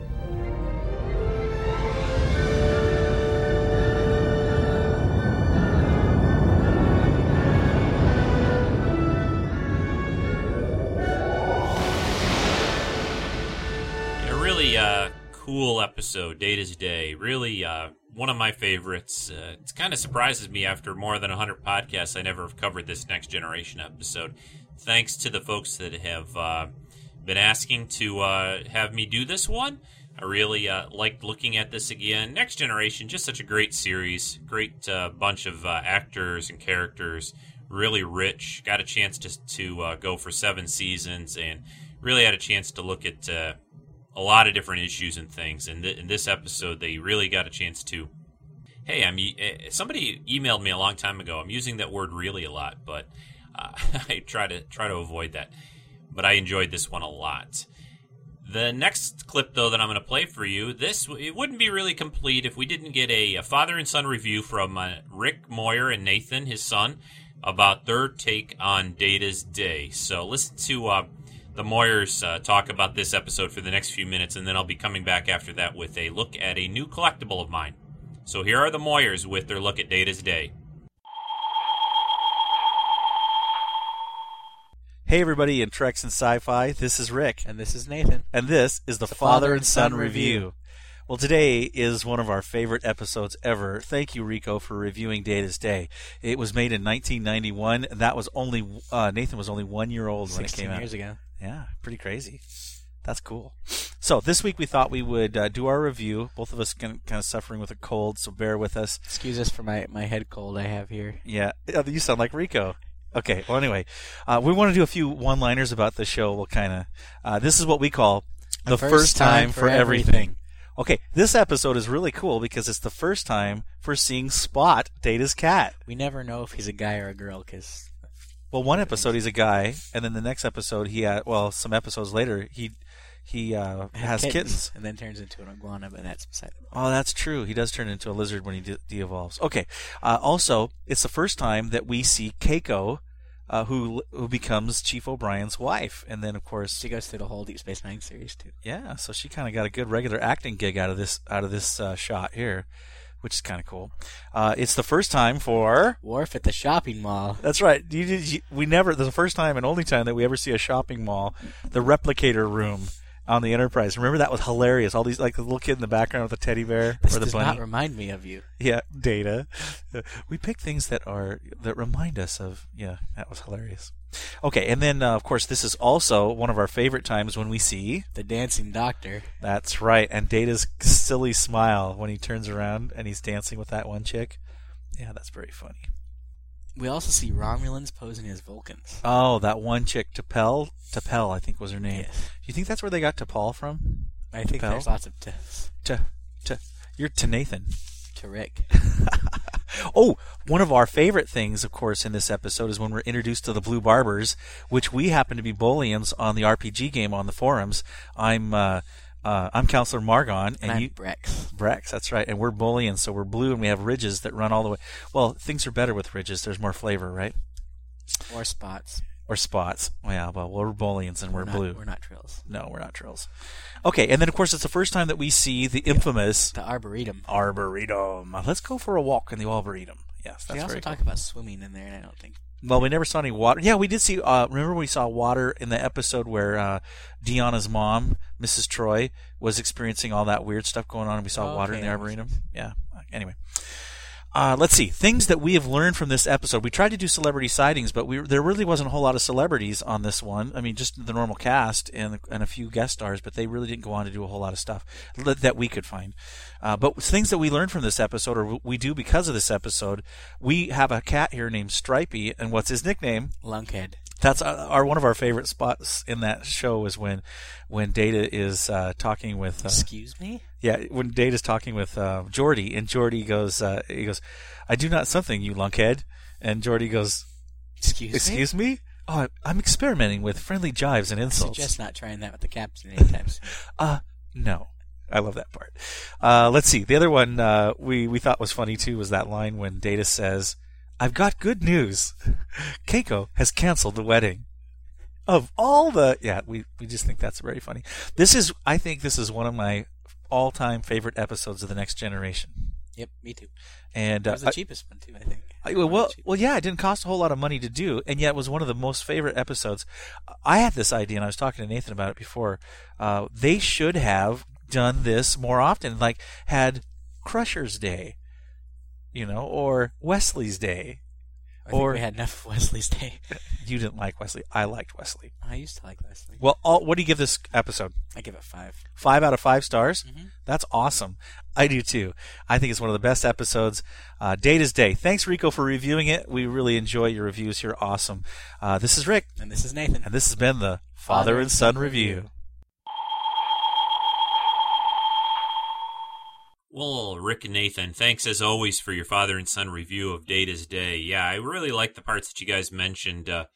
Cool episode, Data's Day. Really uh, one of my favorites. Uh, it kind of surprises me after more than 100 podcasts, I never have covered this Next Generation episode. Thanks to the folks that have uh, been asking to uh, have me do this one. I really uh, liked looking at this again. Next Generation, just such a great series. Great uh, bunch of uh, actors and characters. Really rich. Got a chance to, to go for seven seasons and really had a chance to look at a lot of different issues and things. And th- in this episode, they really got a chance to. Hey, I'm uh, somebody emailed me a long time ago. I'm using that word really a lot, but uh, [LAUGHS] I try to try to avoid that. But I enjoyed this one a lot. The next clip, though, that I'm going to play for you, this it wouldn't be really complete if we didn't get a, a father and son review from uh, Rick Moyer and Nathan, his son, about their take on Data's Day. So listen to uh, the Moyers uh, talk about this episode for the next few minutes, and then I'll be coming back after that with a look at a new collectible of mine. So here are the Moyers with their look at Data's Day. Hey everybody in Treks and Sci-Fi, this is Rick. And this is Nathan. And this is the, The Father and Son Review. Well, today is one of our favorite episodes ever. Thank you, Rico, for reviewing Data's Day. It was made in 1991, and that was only uh, Nathan was only one year old when it came out. years ago. Yeah, pretty crazy. That's cool. So this week we thought we would uh, do our review. Both of us kind of suffering with a cold, so bear with us. Excuse us for my, my head cold I have here. Yeah, you sound like Rico. Okay, well, anyway, uh, we want to do a few one liners about the show. We'll kind of. Uh, this is what we call the first, time, for everything. Okay, this episode is really cool because it's the first time for seeing Spot Data's cat. We never know if he's a guy or a girl because Well, one episode he's a guy, and then the next episode he had. Well, some episodes later he he uh, has kittens. and then turns into an iguana, but that's beside the Oh, that's true. He does turn into a lizard when he de- de-evolves. Okay. Uh, also, it's the first time that we see Keiko, uh, who who becomes Chief O'Brien's wife, and then of course She goes through the whole Deep Space Nine series too. yeah. So she kind of got a good regular acting gig out of this out of this uh, shot here, which is kind of cool. Uh, it's the first time for Worf at the shopping mall. That's right. You, you, we never. The first time and only time that we ever see a shopping mall, the replicator room on the Enterprise. Remember that was hilarious. All these like the little kid in the background with the teddy bear This or the does bunny. not remind me of you. Yeah, data. [LAUGHS] We pick things that are that remind us of. Yeah, that was hilarious. Okay, and then uh, of course this is also one of our favorite times when we see The dancing doctor. That's right, and Data's silly smile when he turns around and he's dancing with that one chick. Yeah, that's very funny. We also see Romulans posing as Vulcans. Oh, that one chick, T'Pel. T'Pel, I think was her name. Do you think that's where they got T'Pol from? I think there's lots of T's. To, to, you're to Nathan. To Rick. [LAUGHS] Oh, one of our favorite things, of course, in this episode is when we're introduced to the Blue Barbers, which we happen to be Bolians on the RPG game on the forums. I'm uh, uh, I'm Counselor Margon, and, And I'm you Brex. Brex, that's right, and we're Bolians, so we're blue, and we have ridges that run all the way. Well, things are better with ridges. There's more flavor, right? Or spots. Or spots. Yeah, well, we're bullions and we're, not, blue. We're not trills. No, we're not trills. Okay, and then of course it's the first time that we see the infamous The Arboretum. Arboretum. Let's go for a walk in the Arboretum. Yes, that's They also talk about swimming in there, and I don't think. Well, we never saw any water. Yeah, we did see. Uh, remember we saw water in the episode where uh, Deanna's mom, Mrs. Troi, was experiencing all that weird stuff going on, and we saw Oh, water in the arboretum. Yeah. Anyway, Uh, let's see things that we have learned from this episode. We tried to do celebrity sightings, but we there really wasn't a whole lot of celebrities on this one. I mean, just the normal cast and and a few guest stars, but they really didn't go on to do a whole lot of stuff that we could find. Uh, but things that we learned from this episode, or we do because of this episode, we have a cat here named Stripey, and what's his nickname? Lunkhead. That's our, our, one of our favorite spots in that show is when when Data is uh, talking with. Uh, Excuse me. Yeah, when Data's talking with uh, Geordi, and Geordi goes, uh, he goes, "I do not something, you lunkhead," and Geordi goes, "Excuse, excuse me." me? Oh, I'm experimenting with friendly jives and insults. Suggest not trying that with the captain anytime soon. [LAUGHS] uh, no. I love that part. Uh, let's see. The other one uh, we we thought was funny too was that line when Data says, I've got good news. [LAUGHS] Keiko has canceled the wedding. Of all the yeah, we, we just think that's very funny. This is I think this is one of my all time favorite episodes of the next generation. Yep, me too. And uh, it was the cheapest one too, I think. I, well, well, yeah, it didn't cost a whole lot of money to do, and yet it was one of the most favorite episodes. I had this idea, and I was talking to Nathan about it before. Uh, they should have done this more often, like had Crusher's Day you know, or Wesley's Day. I or we had enough of Wesley's Day. [LAUGHS] you didn't like Wesley. I liked Wesley. I used to like Wesley. Well, all, what do you give this episode? I give it five. Five out of five stars. Mm-hmm. That's awesome. I do too. I think it's one of the best episodes. Uh, Data's Day. Thanks, Rico, for reviewing it. We really enjoy your reviews here. Awesome. Uh, this is Rick, and this is Nathan, and this has been the Father, Father and Son review. Well, Rick and Nathan, thanks as always for your father and son review of Data's Day. Yeah, I really like the parts that you guys mentioned. Uh,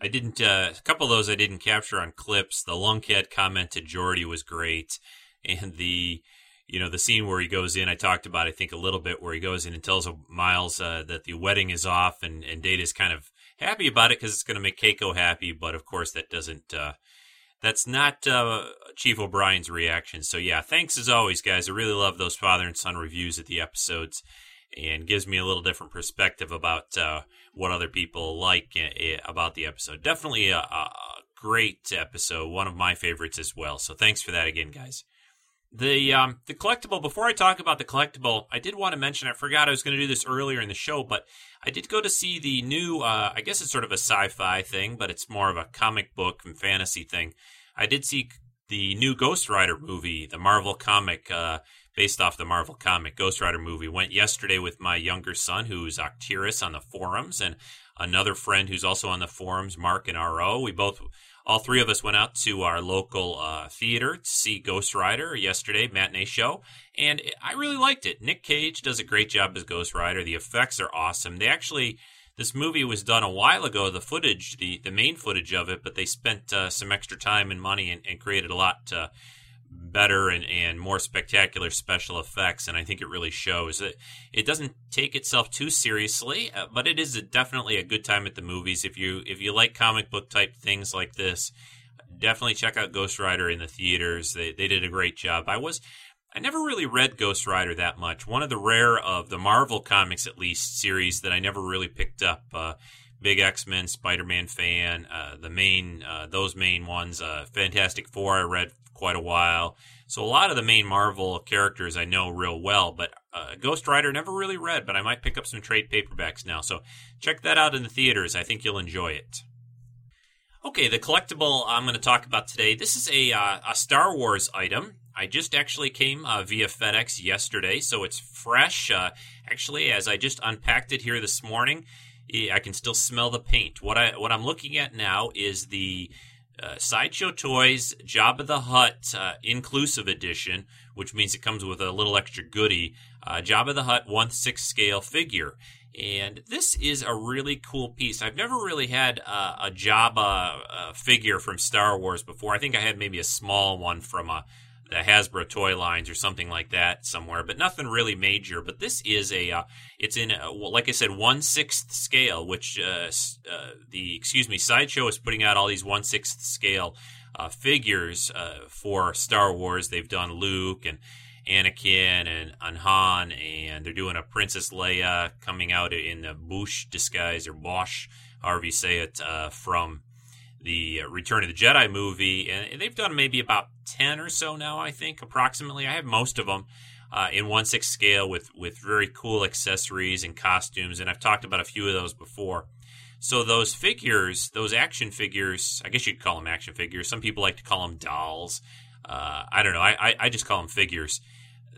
I didn't, uh, a couple of those I didn't capture on clips. The lunkhead comment to Geordi was great. And the, you know, the scene where he goes in, I talked about, I think, a little bit, where he goes in and tells Miles uh, that the wedding is off, and, and Data's kind of happy about it because it's going to make Keiko happy. But of course, that doesn't, uh, that's not uh, Chief O'Brien's reaction. So yeah, thanks as always, guys. I really love those father and son reviews of the episodes, and gives me a little different perspective about uh, what other people like uh, about the episode. Definitely a, a, great episode, one of my favorites as well. So thanks for that again, guys. The um, the collectible. Before I talk about the collectible, I did want to mention. I forgot I was going to do this earlier in the show, but I did go to see the new. Uh, I guess it's sort of a sci-fi thing, but it's more of a comic book and fantasy thing. I did see the new Ghost Rider movie, the Marvel comic, uh, based off the Marvel comic Ghost Rider movie. Went yesterday with my younger son, who's Octirus on the forums, and another friend who's also on the forums, Mark and RO. We both all three of us went out to our local uh, theater to see Ghost Rider yesterday, matinee show, and I really liked it. Nick Cage does a great job as Ghost Rider. The effects are awesome. They actually, this movie was done a while ago, the footage, the, the main footage of it, but they spent uh, some extra time and money and, and created a lot uh, better and, and more spectacular special effects, and I think it really shows. It, it doesn't take itself too seriously, uh, but it is a, definitely a good time at the movies. If you if you like comic book type things like this, definitely check out Ghost Rider in the theaters. They they did a great job. I was I never really read Ghost Rider that much. One of the rare of the Marvel comics, at least, series that I never really picked up. Uh, big X Men, Spider Man fan. Uh, the main, uh, those main ones. Uh, Fantastic Four, I read quite a while. So a lot of the main Marvel characters I know real well, but uh, Ghost Rider never really read, but I might pick up some trade paperbacks now. So check that out in the theaters. I think you'll enjoy it. Okay, the collectible I'm going to talk about today. This is a, uh, a Star Wars item. I just actually came uh, via FedEx yesterday, so it's fresh. Uh, actually, as I just unpacked it here this morning, I can still smell the paint. What I what I'm looking at now is the uh, Sideshow Toys Jabba the Hutt uh, inclusive edition, which means it comes with a little extra goodie. Uh, Jabba the Hutt 1 6 scale figure. And this is a really cool piece. I've never really had uh, a Jabba uh, figure from Star Wars before. I think I had maybe a small one from a the Hasbro toy lines or something like that somewhere, but nothing really major. But this is a, uh, it's in, a, like I said, one sixth scale, which uh, uh, the excuse me sideshow is putting out all these one sixth scale uh, figures uh, for Star Wars. They've done Luke and Anakin and, Han, and they're doing a Princess Leia coming out in the Boushh disguise or Bosch, however you say it, uh, from the Return of the Jedi movie, and they've done maybe about ten or so now. I think approximately. I have most of them. uh, in one six scale with with very cool accessories and costumes, and I've talked about a few of those before. So those figures, those action figures, I guess you'd call them action figures. Some people like to call them dolls. Uh, I don't know. I, I, I just call them figures.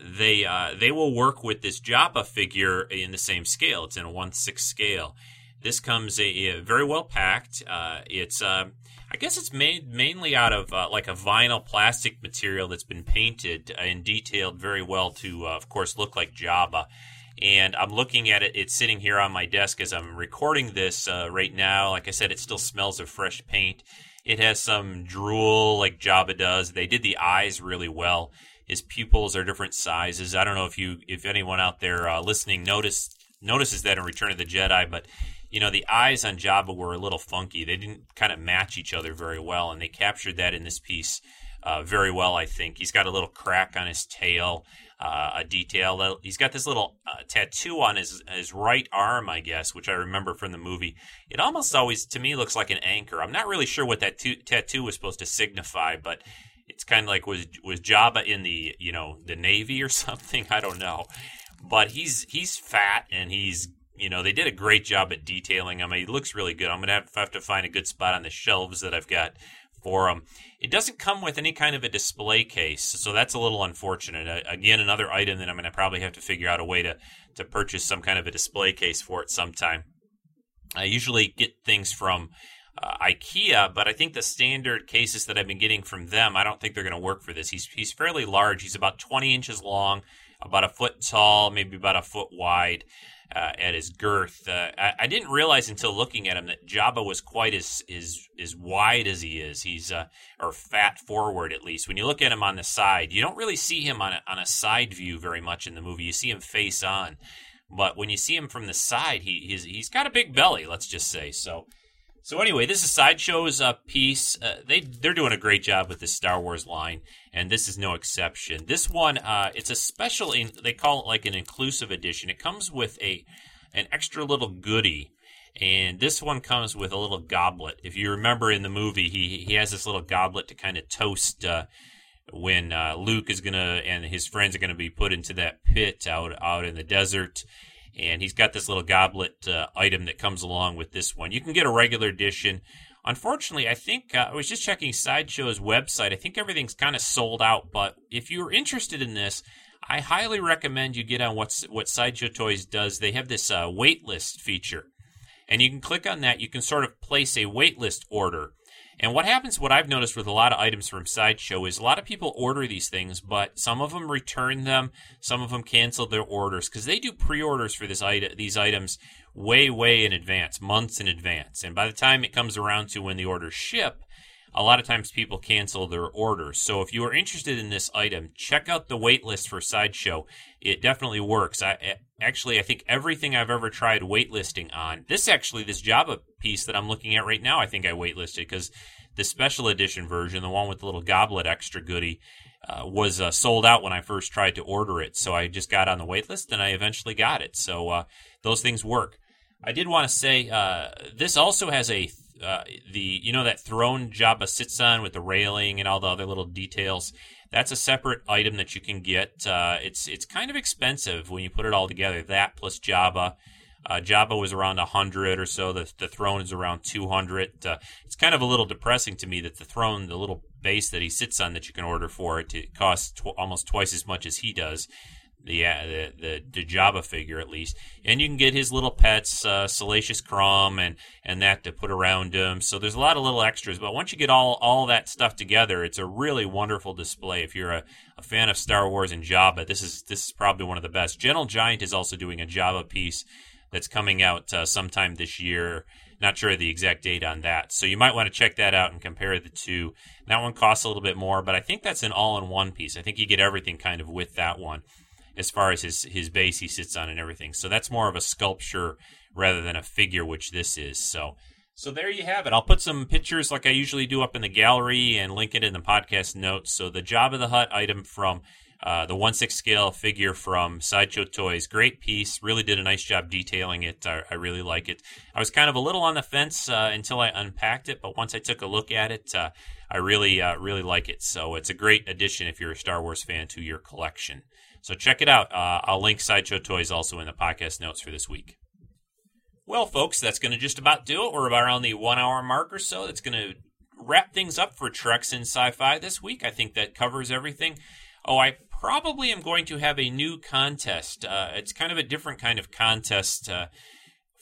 They uh, they will work with this Jabba figure in the same scale. It's in a one six scale. This comes a, a very well packed. Uh, it's uh, I guess it's made mainly out of uh, like a vinyl plastic material that's been painted and detailed very well to, uh, of course, look like Jabba. And I'm looking at it. It's sitting here on my desk as I'm recording this uh, right now. Like I said, it still smells of fresh paint. It has some drool like Jabba does. They did the eyes really well. His pupils are different sizes. I don't know if you, if anyone out there uh, listening notice notices that in Return of the Jedi, but you know, the eyes on Jabba were a little funky. They didn't kind of match each other very well, and they captured that in this piece uh, very well, I think. He's got a little crack on his tail, uh, a detail. He's got this little uh, tattoo on his his right arm, I guess, which I remember from the movie. It almost always, to me, looks like an anchor. I'm not really sure what that t- tattoo was supposed to signify, but it's kind of like was was Jabba in the you know the Navy or [LAUGHS] something? I don't know. But he's he's fat and he's you know, they did a great job at detailing them. It looks really good. I'm going to have, have to find a good spot on the shelves that I've got for them. It doesn't come with any kind of a display case, so that's a little unfortunate. Uh, again, another item that I'm going to probably have to figure out a way to, to purchase some kind of a display case for it sometime. I usually get things from uh, IKEA, but I think the standard cases that I've been getting from them, I don't think they're going to work for this. He's he's fairly large. He's about 20 inches long, about a foot tall, maybe about a foot wide uh, at his girth. Uh, I, I, didn't realize until looking at him that Jabba was quite as as, as wide as he is. He's uh, or fat forward at least. When you look at him on the side, you don't really see him on a, on a side view very much in the movie. You see him face on, but when you see him from the side, he he's, he's got a big belly. Let's just say so. So anyway, this is Sideshow's uh, piece. Uh, they they're doing a great job with this Star Wars line, and this is no exception. This one, uh, it's a special. In, they call it like an inclusive edition. It comes with a an extra little goodie, and this one comes with a little goblet. If you remember in the movie, he he has this little goblet to kind of toast uh, when uh, Luke is gonna and his friends are gonna be put into that pit out out in the desert and he's got this little goblet uh, item that comes along with this one. You can get a regular edition. Unfortunately, I think uh, I was just checking Sideshow's website. I think everything's kind of sold out. But if you're interested in this, I highly recommend you get on what's what Sideshow Toys does. They have this uh, waitlist feature, and you can click on that. You can sort of place a waitlist order and what happens, what I've noticed with a lot of items from Sideshow is a lot of people order these things, but some of them return them, some of them cancel their orders because they do pre-orders for this these items way, way in advance, months in advance. And by the time it comes around to when the orders ship, a lot of times people cancel their orders. So if you are interested in this item, check out the waitlist for Sideshow. It definitely works. I actually I think everything I've ever tried waitlisting on. This actually this Jabba piece that I'm looking at right now, I think I waitlisted because the special edition version, the one with the little goblet extra goodie, uh, was uh, sold out when I first tried to order it. So I just got on the waitlist and I eventually got it. So uh, those things work. I did want to say uh, this also has a uh, the you know that throne Jabba sits on with the railing and all the other little details. That's a separate item that you can get. Uh, it's it's kind of expensive when you put it all together. That plus Jabba. Uh, Jabba was around 100 or so. The, the throne is around 200. Uh, it's kind of a little depressing to me that the throne, the little base that he sits on that you can order for it, it costs tw- almost twice as much as he does uh, the the the Jabba figure at least, and you can get his little pets, uh, Salacious Crumb, and and that to put around him. So there's a lot of little extras. But once you get all all that stuff together, it's a really wonderful display. If you're a, a fan of Star Wars and Jabba, this is this is probably one of the best. Gentle Giant is also doing a Jabba piece that's coming out uh, sometime this year. Not sure the exact date on that. So you might want to check that out and compare the two. That one costs a little bit more, but I think that's an all in one piece. I think you get everything kind of with that one as far as his his base he sits on and everything. So that's more of a sculpture rather than a figure, which this is. So. So there you have it. I'll put some pictures like I usually do up in the gallery and link it in the podcast notes. So the Jabba the Hutt item from uh, the 1 6 scale figure from Sideshow Toys. Great piece. Really did a nice job detailing it. I, I really like it. I was kind of a little on the fence uh, until I unpacked it, but once I took a look at it, uh, I really, uh, really like it. So it's a great addition if you're a Star Wars fan to your collection. So check it out. Uh, I'll link Sideshow Toys also in the podcast notes for this week. Well, folks, that's going to just about do it. We're about around the one hour mark or so. That's going to wrap things up for Treks in Sci Fi this week. I think that covers everything. Oh, I probably am going to have a new contest. Uh, it's kind of a different kind of contest uh,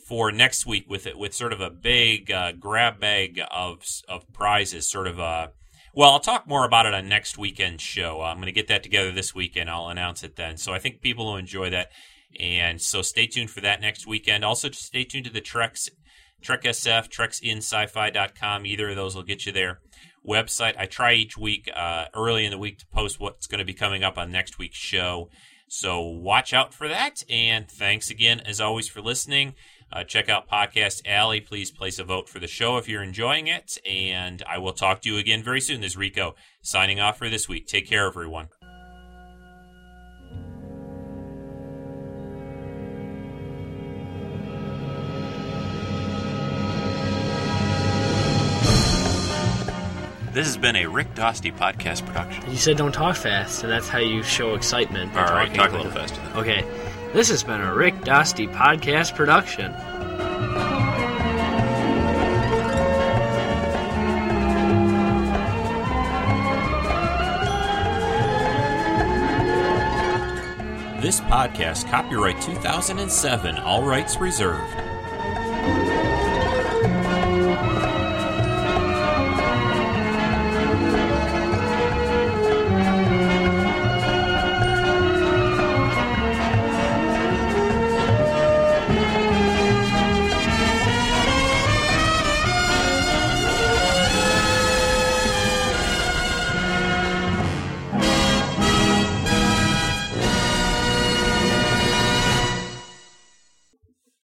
for next week with it with sort of a big uh, grab bag of of prizes, sort of a. Well, I'll talk more about it on next weekend's show. I'm going to get that together this weekend. I'll announce it then. So I think people will enjoy that. And so stay tuned for that next weekend. Also, stay tuned to the Treks, Trek SF, TreksInSciFi.com. Either of those will get you there. Website. I try each week, uh, early in the week, to post what's going to be coming up on next week's show. So watch out for that. And thanks again, as always, for listening. Uh, check out Podcast Alley. Please place a vote for the show if you're enjoying it. And I will talk to you again very soon. This is Rico signing off for this week. Take care, everyone. This has been a Rick Dosty podcast production. You said don't talk fast, so that's how you show excitement. All right, talk a little faster. Then. Okay. This has been a Rick Dosty podcast production. This podcast, copyright 2007, all rights reserved.